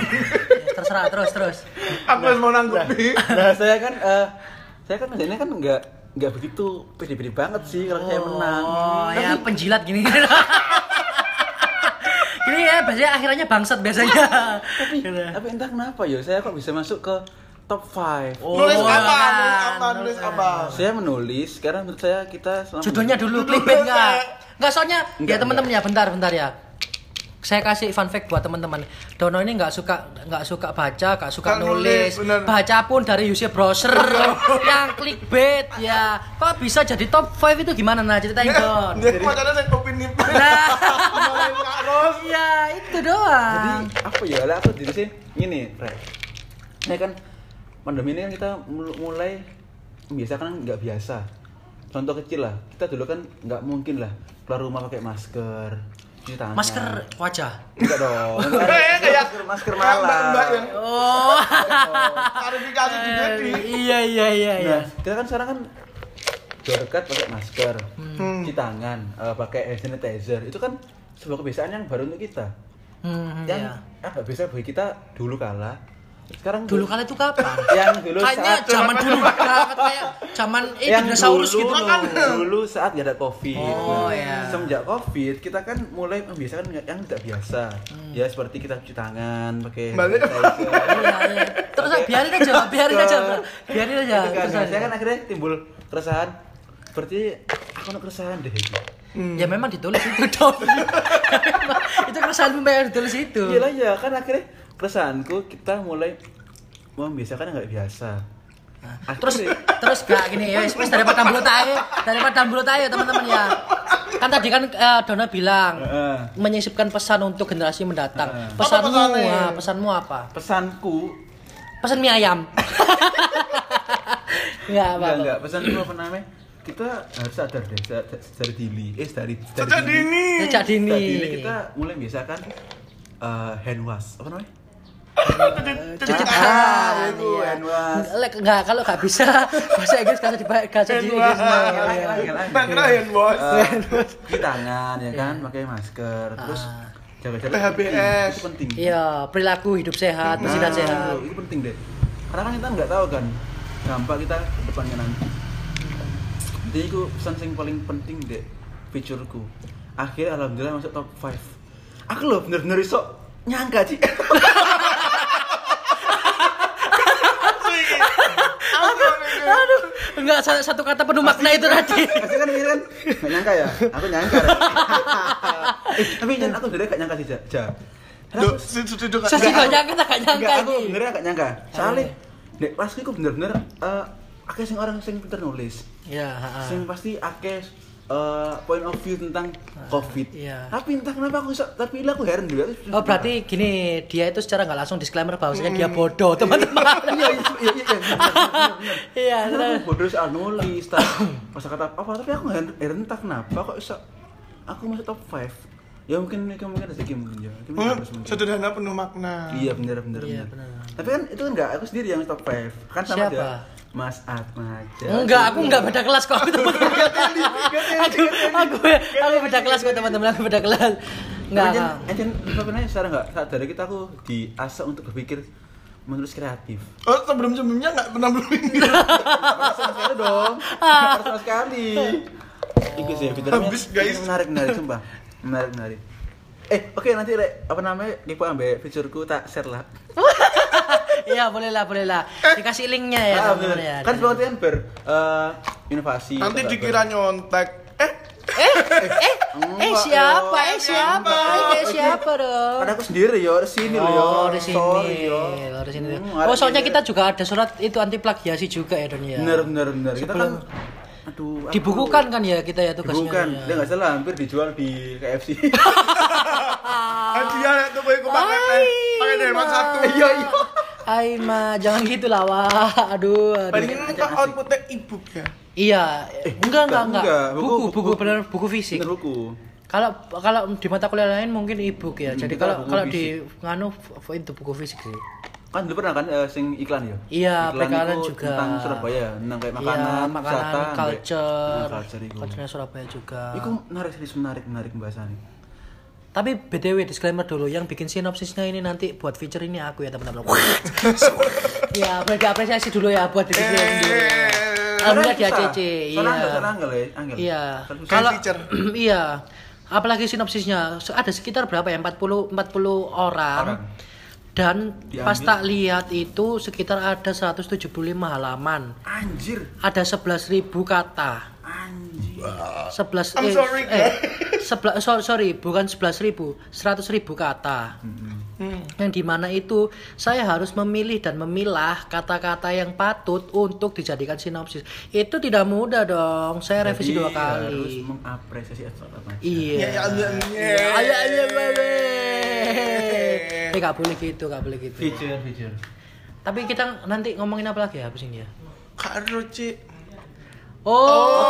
[SPEAKER 1] Ya, terserah terus terus.
[SPEAKER 3] Aku harus mau nanggupi.
[SPEAKER 2] nah saya kan eh, saya kan biasanya kan nggak nggak begitu pede-pede banget sih kalau saya menang
[SPEAKER 1] Oh,
[SPEAKER 2] Tapi-
[SPEAKER 1] ya penjilat gini. [LAUGHS] Gini ya, biasanya akhirnya bangsat biasanya.
[SPEAKER 2] tapi tapi entah kenapa ya saya kok bisa masuk ke top 5
[SPEAKER 1] Oh,
[SPEAKER 3] Nulis apa?
[SPEAKER 1] kan.
[SPEAKER 3] Nulis apa? Nulis apa?
[SPEAKER 2] saya menulis sekarang menurut saya kita selama
[SPEAKER 1] Judulnya dulu clickbait enggak? [LAUGHS] Enggak soalnya ya
[SPEAKER 2] Enggak,
[SPEAKER 1] teman-teman ya bentar bentar ya. Saya kasih fun fact buat teman-teman. Dono ini nggak suka nggak suka baca, nggak suka
[SPEAKER 3] Nggak nulis,
[SPEAKER 1] nulis. Baca pun dari user browser [LAUGHS] yang clickbait ya. Kok bisa jadi top 5 itu gimana nah ceritain Don.
[SPEAKER 3] Dia macamnya saya kopi nih.
[SPEAKER 1] Nah. [LAUGHS] Iya, itu
[SPEAKER 2] jadi
[SPEAKER 1] doang.
[SPEAKER 2] apa ya lah aku diri sih gini Re. ini kan pandemi ini kan kita mul- mulai membiasakan nggak biasa contoh kecil lah kita dulu kan nggak mungkin lah keluar rumah pakai masker cuci tangan.
[SPEAKER 1] Masker wajah.
[SPEAKER 2] Enggak dong. [LAUGHS]
[SPEAKER 3] Kayak- kayak-
[SPEAKER 2] masker, masker malam.
[SPEAKER 3] yang
[SPEAKER 1] Oh. [LAUGHS]
[SPEAKER 3] klarifikasi juga di
[SPEAKER 1] iya iya iya iya.
[SPEAKER 2] Nah, kita kan sekarang kan dekat pakai masker,
[SPEAKER 3] Hmm.
[SPEAKER 2] cuci tangan, eh, pakai hand sanitizer. Itu kan sebuah kebiasaan yang baru untuk kita.
[SPEAKER 1] Hmm,
[SPEAKER 2] Yang
[SPEAKER 1] iya.
[SPEAKER 2] agak biasa bagi kita dulu kala. Sekarang
[SPEAKER 1] Dulu kala itu kapan? [LAUGHS]
[SPEAKER 2] yang dulu
[SPEAKER 1] Kayaknya
[SPEAKER 2] saat
[SPEAKER 1] zaman dulu banget kayak zaman [LAUGHS] eh
[SPEAKER 2] yang
[SPEAKER 1] dinosaurus
[SPEAKER 2] dulu,
[SPEAKER 1] gitu loh.
[SPEAKER 2] dulu saat gak ada covid
[SPEAKER 1] Oh,
[SPEAKER 2] Nah,
[SPEAKER 1] iya.
[SPEAKER 2] semenjak covid kita kan mulai membiasakan yang tidak biasa
[SPEAKER 1] Hmm.
[SPEAKER 2] ya seperti kita cuci tangan pakai
[SPEAKER 3] Balik.
[SPEAKER 2] sanitizer. [LAUGHS]
[SPEAKER 1] Iya, iya. Terus biarin aja, biarin aja, biarin aja.
[SPEAKER 2] Itu kan, saya kan akhirnya timbul keresahan seperti aku ada keresahan deh gitu.
[SPEAKER 1] Ya memang ditulis itu dong. itu keresahan memang ditulis itu.
[SPEAKER 2] Gila ya kan akhirnya keresahanku kita mulai membiasakan yang nggak biasa.
[SPEAKER 1] Nah, Terus terus gak gini ya, wis wis daripada mulut ae, daripada mulut ae teman-teman ya. Kan tadi kan eh, Dona bilang
[SPEAKER 2] Heeh.
[SPEAKER 1] menyisipkan pesan untuk generasi mendatang.
[SPEAKER 2] Heeh.
[SPEAKER 1] Pesanmu,
[SPEAKER 3] Apa pesannya?
[SPEAKER 1] ah, pesanmu apa?
[SPEAKER 2] pesanku
[SPEAKER 1] Pesan mie ayam. [LAUGHS] Enggak apa.
[SPEAKER 2] enggak enggak pesanku apa namanya? Kita harus sadar deh sa- sa- dari dini, eh dari dari
[SPEAKER 3] sejak dini
[SPEAKER 1] Sejak dini.
[SPEAKER 2] Sejak dini kita mulai biasakan eh, hand wash apa namanya?
[SPEAKER 1] Cuci
[SPEAKER 2] Ah,
[SPEAKER 1] tangan.
[SPEAKER 2] itu
[SPEAKER 1] iya. Lek enggak kalau enggak bisa [LAUGHS] bahasa Inggris kasih di kasih di Inggris.
[SPEAKER 3] Hand
[SPEAKER 1] Iya,
[SPEAKER 2] wash.
[SPEAKER 1] iya.
[SPEAKER 3] wash
[SPEAKER 2] Eh, cuci tangan ya kan, pakai masker, terus
[SPEAKER 1] Ah.
[SPEAKER 2] jaga jarak
[SPEAKER 3] PHBS.
[SPEAKER 2] itu penting.
[SPEAKER 1] Iya, perilaku hidup sehat, bersinar
[SPEAKER 2] Nah,
[SPEAKER 1] sehat.
[SPEAKER 2] Itu penting deh. Karena kan kita nggak tahu kan dampak kita ke depannya nanti. Jadi itu pesan yang paling penting deh fiturku. Akhirnya alhamdulillah masuk top 5. Aku loh bener-bener iso nyangka sih. [LAUGHS]
[SPEAKER 1] enggak sa- satu kata penuh makna itu tadi. [LAUGHS]
[SPEAKER 2] Pasti kan ini kan nggak nyangka ya. Aku nyangka. eh, [LAUGHS] tapi jangan aku sebenarnya gak nyangka sih, Ja.
[SPEAKER 1] Saya sih
[SPEAKER 3] Enggak,
[SPEAKER 1] gak nyangka, tak gak nyangka
[SPEAKER 2] Enggak, aku benernya gak nyangka. Soalnya Dek, pas aku bener-bener eh akeh sing orang sing pinter nulis.
[SPEAKER 1] Iya, heeh.
[SPEAKER 2] Sing pasti akeh eh, point of view tentang covid.
[SPEAKER 1] iya.
[SPEAKER 2] Tapi entah kenapa aku bisa, tapi aku heran juga.
[SPEAKER 1] Oh berarti gini, dia itu secara nggak langsung disclaimer bahwasanya dia bodoh teman-teman.
[SPEAKER 2] iya iya iya iya. iya.
[SPEAKER 1] Iya,
[SPEAKER 2] Karena
[SPEAKER 1] terus.
[SPEAKER 2] aku bodoh soal nulis, masa kata apa tapi aku heran, heran entah kenapa kok bisa aku masuk top 5 Ya mungkin ini mungkin rezeki mungkin ya.
[SPEAKER 3] Hmm,
[SPEAKER 2] mungkin.
[SPEAKER 3] sederhana penuh makna
[SPEAKER 2] Iya bener bener
[SPEAKER 1] Iya,
[SPEAKER 2] bener.
[SPEAKER 1] bener.
[SPEAKER 2] Tapi kan itu kan enggak aku sendiri yang top 5. Kan sama
[SPEAKER 1] Siapa?
[SPEAKER 2] dia. Mas Atmaja.
[SPEAKER 1] Enggak, aku enggak beda kelas kok teman-teman. aku aku aku beda kelas kok teman-teman, aku beda kelas. Enggak.
[SPEAKER 2] Enggak.
[SPEAKER 1] enggak.
[SPEAKER 2] Apa namanya sekarang enggak saat dari kita aku diasah untuk berpikir menulis kreatif.
[SPEAKER 3] oh sebelum sebelumnya nggak pernah
[SPEAKER 2] Harus sama sekali dong. Harus sama sekali. Itu sih fiturnya.
[SPEAKER 3] Habis, guys.
[SPEAKER 2] Menarik menarik sumpah. Menarik menarik. Eh, oke nanti Rek, apa namanya? Kepo ambil fiturku tak share lah.
[SPEAKER 1] Iya, boleh lah, boleh lah. Dikasih linknya ya,
[SPEAKER 2] Ah,
[SPEAKER 1] teman-teman
[SPEAKER 2] bener.
[SPEAKER 1] ya.
[SPEAKER 2] Kan seperti kan ber eh, inovasi.
[SPEAKER 3] nanti dikira nyontek eh
[SPEAKER 1] Eh, eh, eh siapa? Eh siapa? Eh eh, siapa dong?
[SPEAKER 2] Kan aku sendiri yo, di sini loh yo.
[SPEAKER 1] Oh, di sini. Oh, di sini.
[SPEAKER 2] Hmm,
[SPEAKER 1] Oh, soalnya kita juga ada surat itu anti plagiasi juga ya, Don ya.
[SPEAKER 2] bener bener bener. Kita kan aduh aku-
[SPEAKER 1] Dibukukan kan ya kita ya tugasnya.
[SPEAKER 2] Dibukukan.
[SPEAKER 1] ya.
[SPEAKER 2] Dia enggak salah hampir dijual di KFC. [LAUGHS]
[SPEAKER 3] hadiah tuh gue pakai pakai delman satu
[SPEAKER 2] Iya iya.
[SPEAKER 1] Hai ma, jangan gitu lah wah. Aduh, aduh.
[SPEAKER 3] paling ini kok outputnya ebook ya
[SPEAKER 1] Iya, enggak enggak enggak.
[SPEAKER 2] enggak.
[SPEAKER 1] Buku,
[SPEAKER 2] Buku,
[SPEAKER 1] buku,
[SPEAKER 2] buku.
[SPEAKER 1] benar buku fisik.
[SPEAKER 2] Bener buku.
[SPEAKER 1] Kalau kalau di mata kuliah lain mungkin e-book ya.
[SPEAKER 2] Hmm,
[SPEAKER 1] Jadi kalau kalau di nganu itu buku fisik sih.
[SPEAKER 2] Kan dulu pernah kan eh, sing iklan ya?
[SPEAKER 1] Iya,
[SPEAKER 2] Iklan
[SPEAKER 1] juga.
[SPEAKER 2] Tentang Surabaya, tentang kayak makanan,
[SPEAKER 1] iya, makanan,
[SPEAKER 2] wisata,
[SPEAKER 1] culture,
[SPEAKER 2] Nah, culture itu.
[SPEAKER 1] culture Surabaya juga.
[SPEAKER 2] Iku menarik serius menarik menarik pembahasannya.
[SPEAKER 1] Tapi BTW disclaimer dulu yang bikin sinopsisnya ini nanti buat feature ini aku ya teman-teman. [LAUGHS] ya, boleh diapresiasi dulu ya buat bikin film dulu. ya. Alhamdulillah di ACC. Iya.
[SPEAKER 2] Ya.
[SPEAKER 1] Iya. Kalau
[SPEAKER 3] feature. [CLEARS THROAT]
[SPEAKER 1] iya. Apalagi sinopsisnya ada sekitar berapa ya? 40 40 orang.
[SPEAKER 2] Orang.
[SPEAKER 1] Dan
[SPEAKER 2] Diambil.
[SPEAKER 1] pas tak lihat itu sekitar ada 175 halaman.
[SPEAKER 2] Anjir,
[SPEAKER 1] Ada 11.000 kata.
[SPEAKER 2] anjir.
[SPEAKER 1] 11
[SPEAKER 3] I'm
[SPEAKER 1] eh,
[SPEAKER 3] sorry,
[SPEAKER 1] eh, sebela- so- sorry bukan 11.000 100.000 kata
[SPEAKER 3] Hmm.
[SPEAKER 1] Yang di mana itu saya harus memilih dan memilah kata-kata yang patut untuk dijadikan sinopsis itu tidak mudah dong saya revisi
[SPEAKER 2] Jadi
[SPEAKER 1] dua
[SPEAKER 2] harus
[SPEAKER 1] kali
[SPEAKER 2] mengapresiasi apa
[SPEAKER 1] iya
[SPEAKER 3] Ya, ya, ya, ya.
[SPEAKER 1] Ayo, ayo, babe. Eh, gak boleh gitu, gak boleh gitu.
[SPEAKER 2] Feature, feature.
[SPEAKER 1] Tapi kita nanti ngomongin apa lagi ya habis ini ya?
[SPEAKER 3] Karo Ci.
[SPEAKER 1] Oh,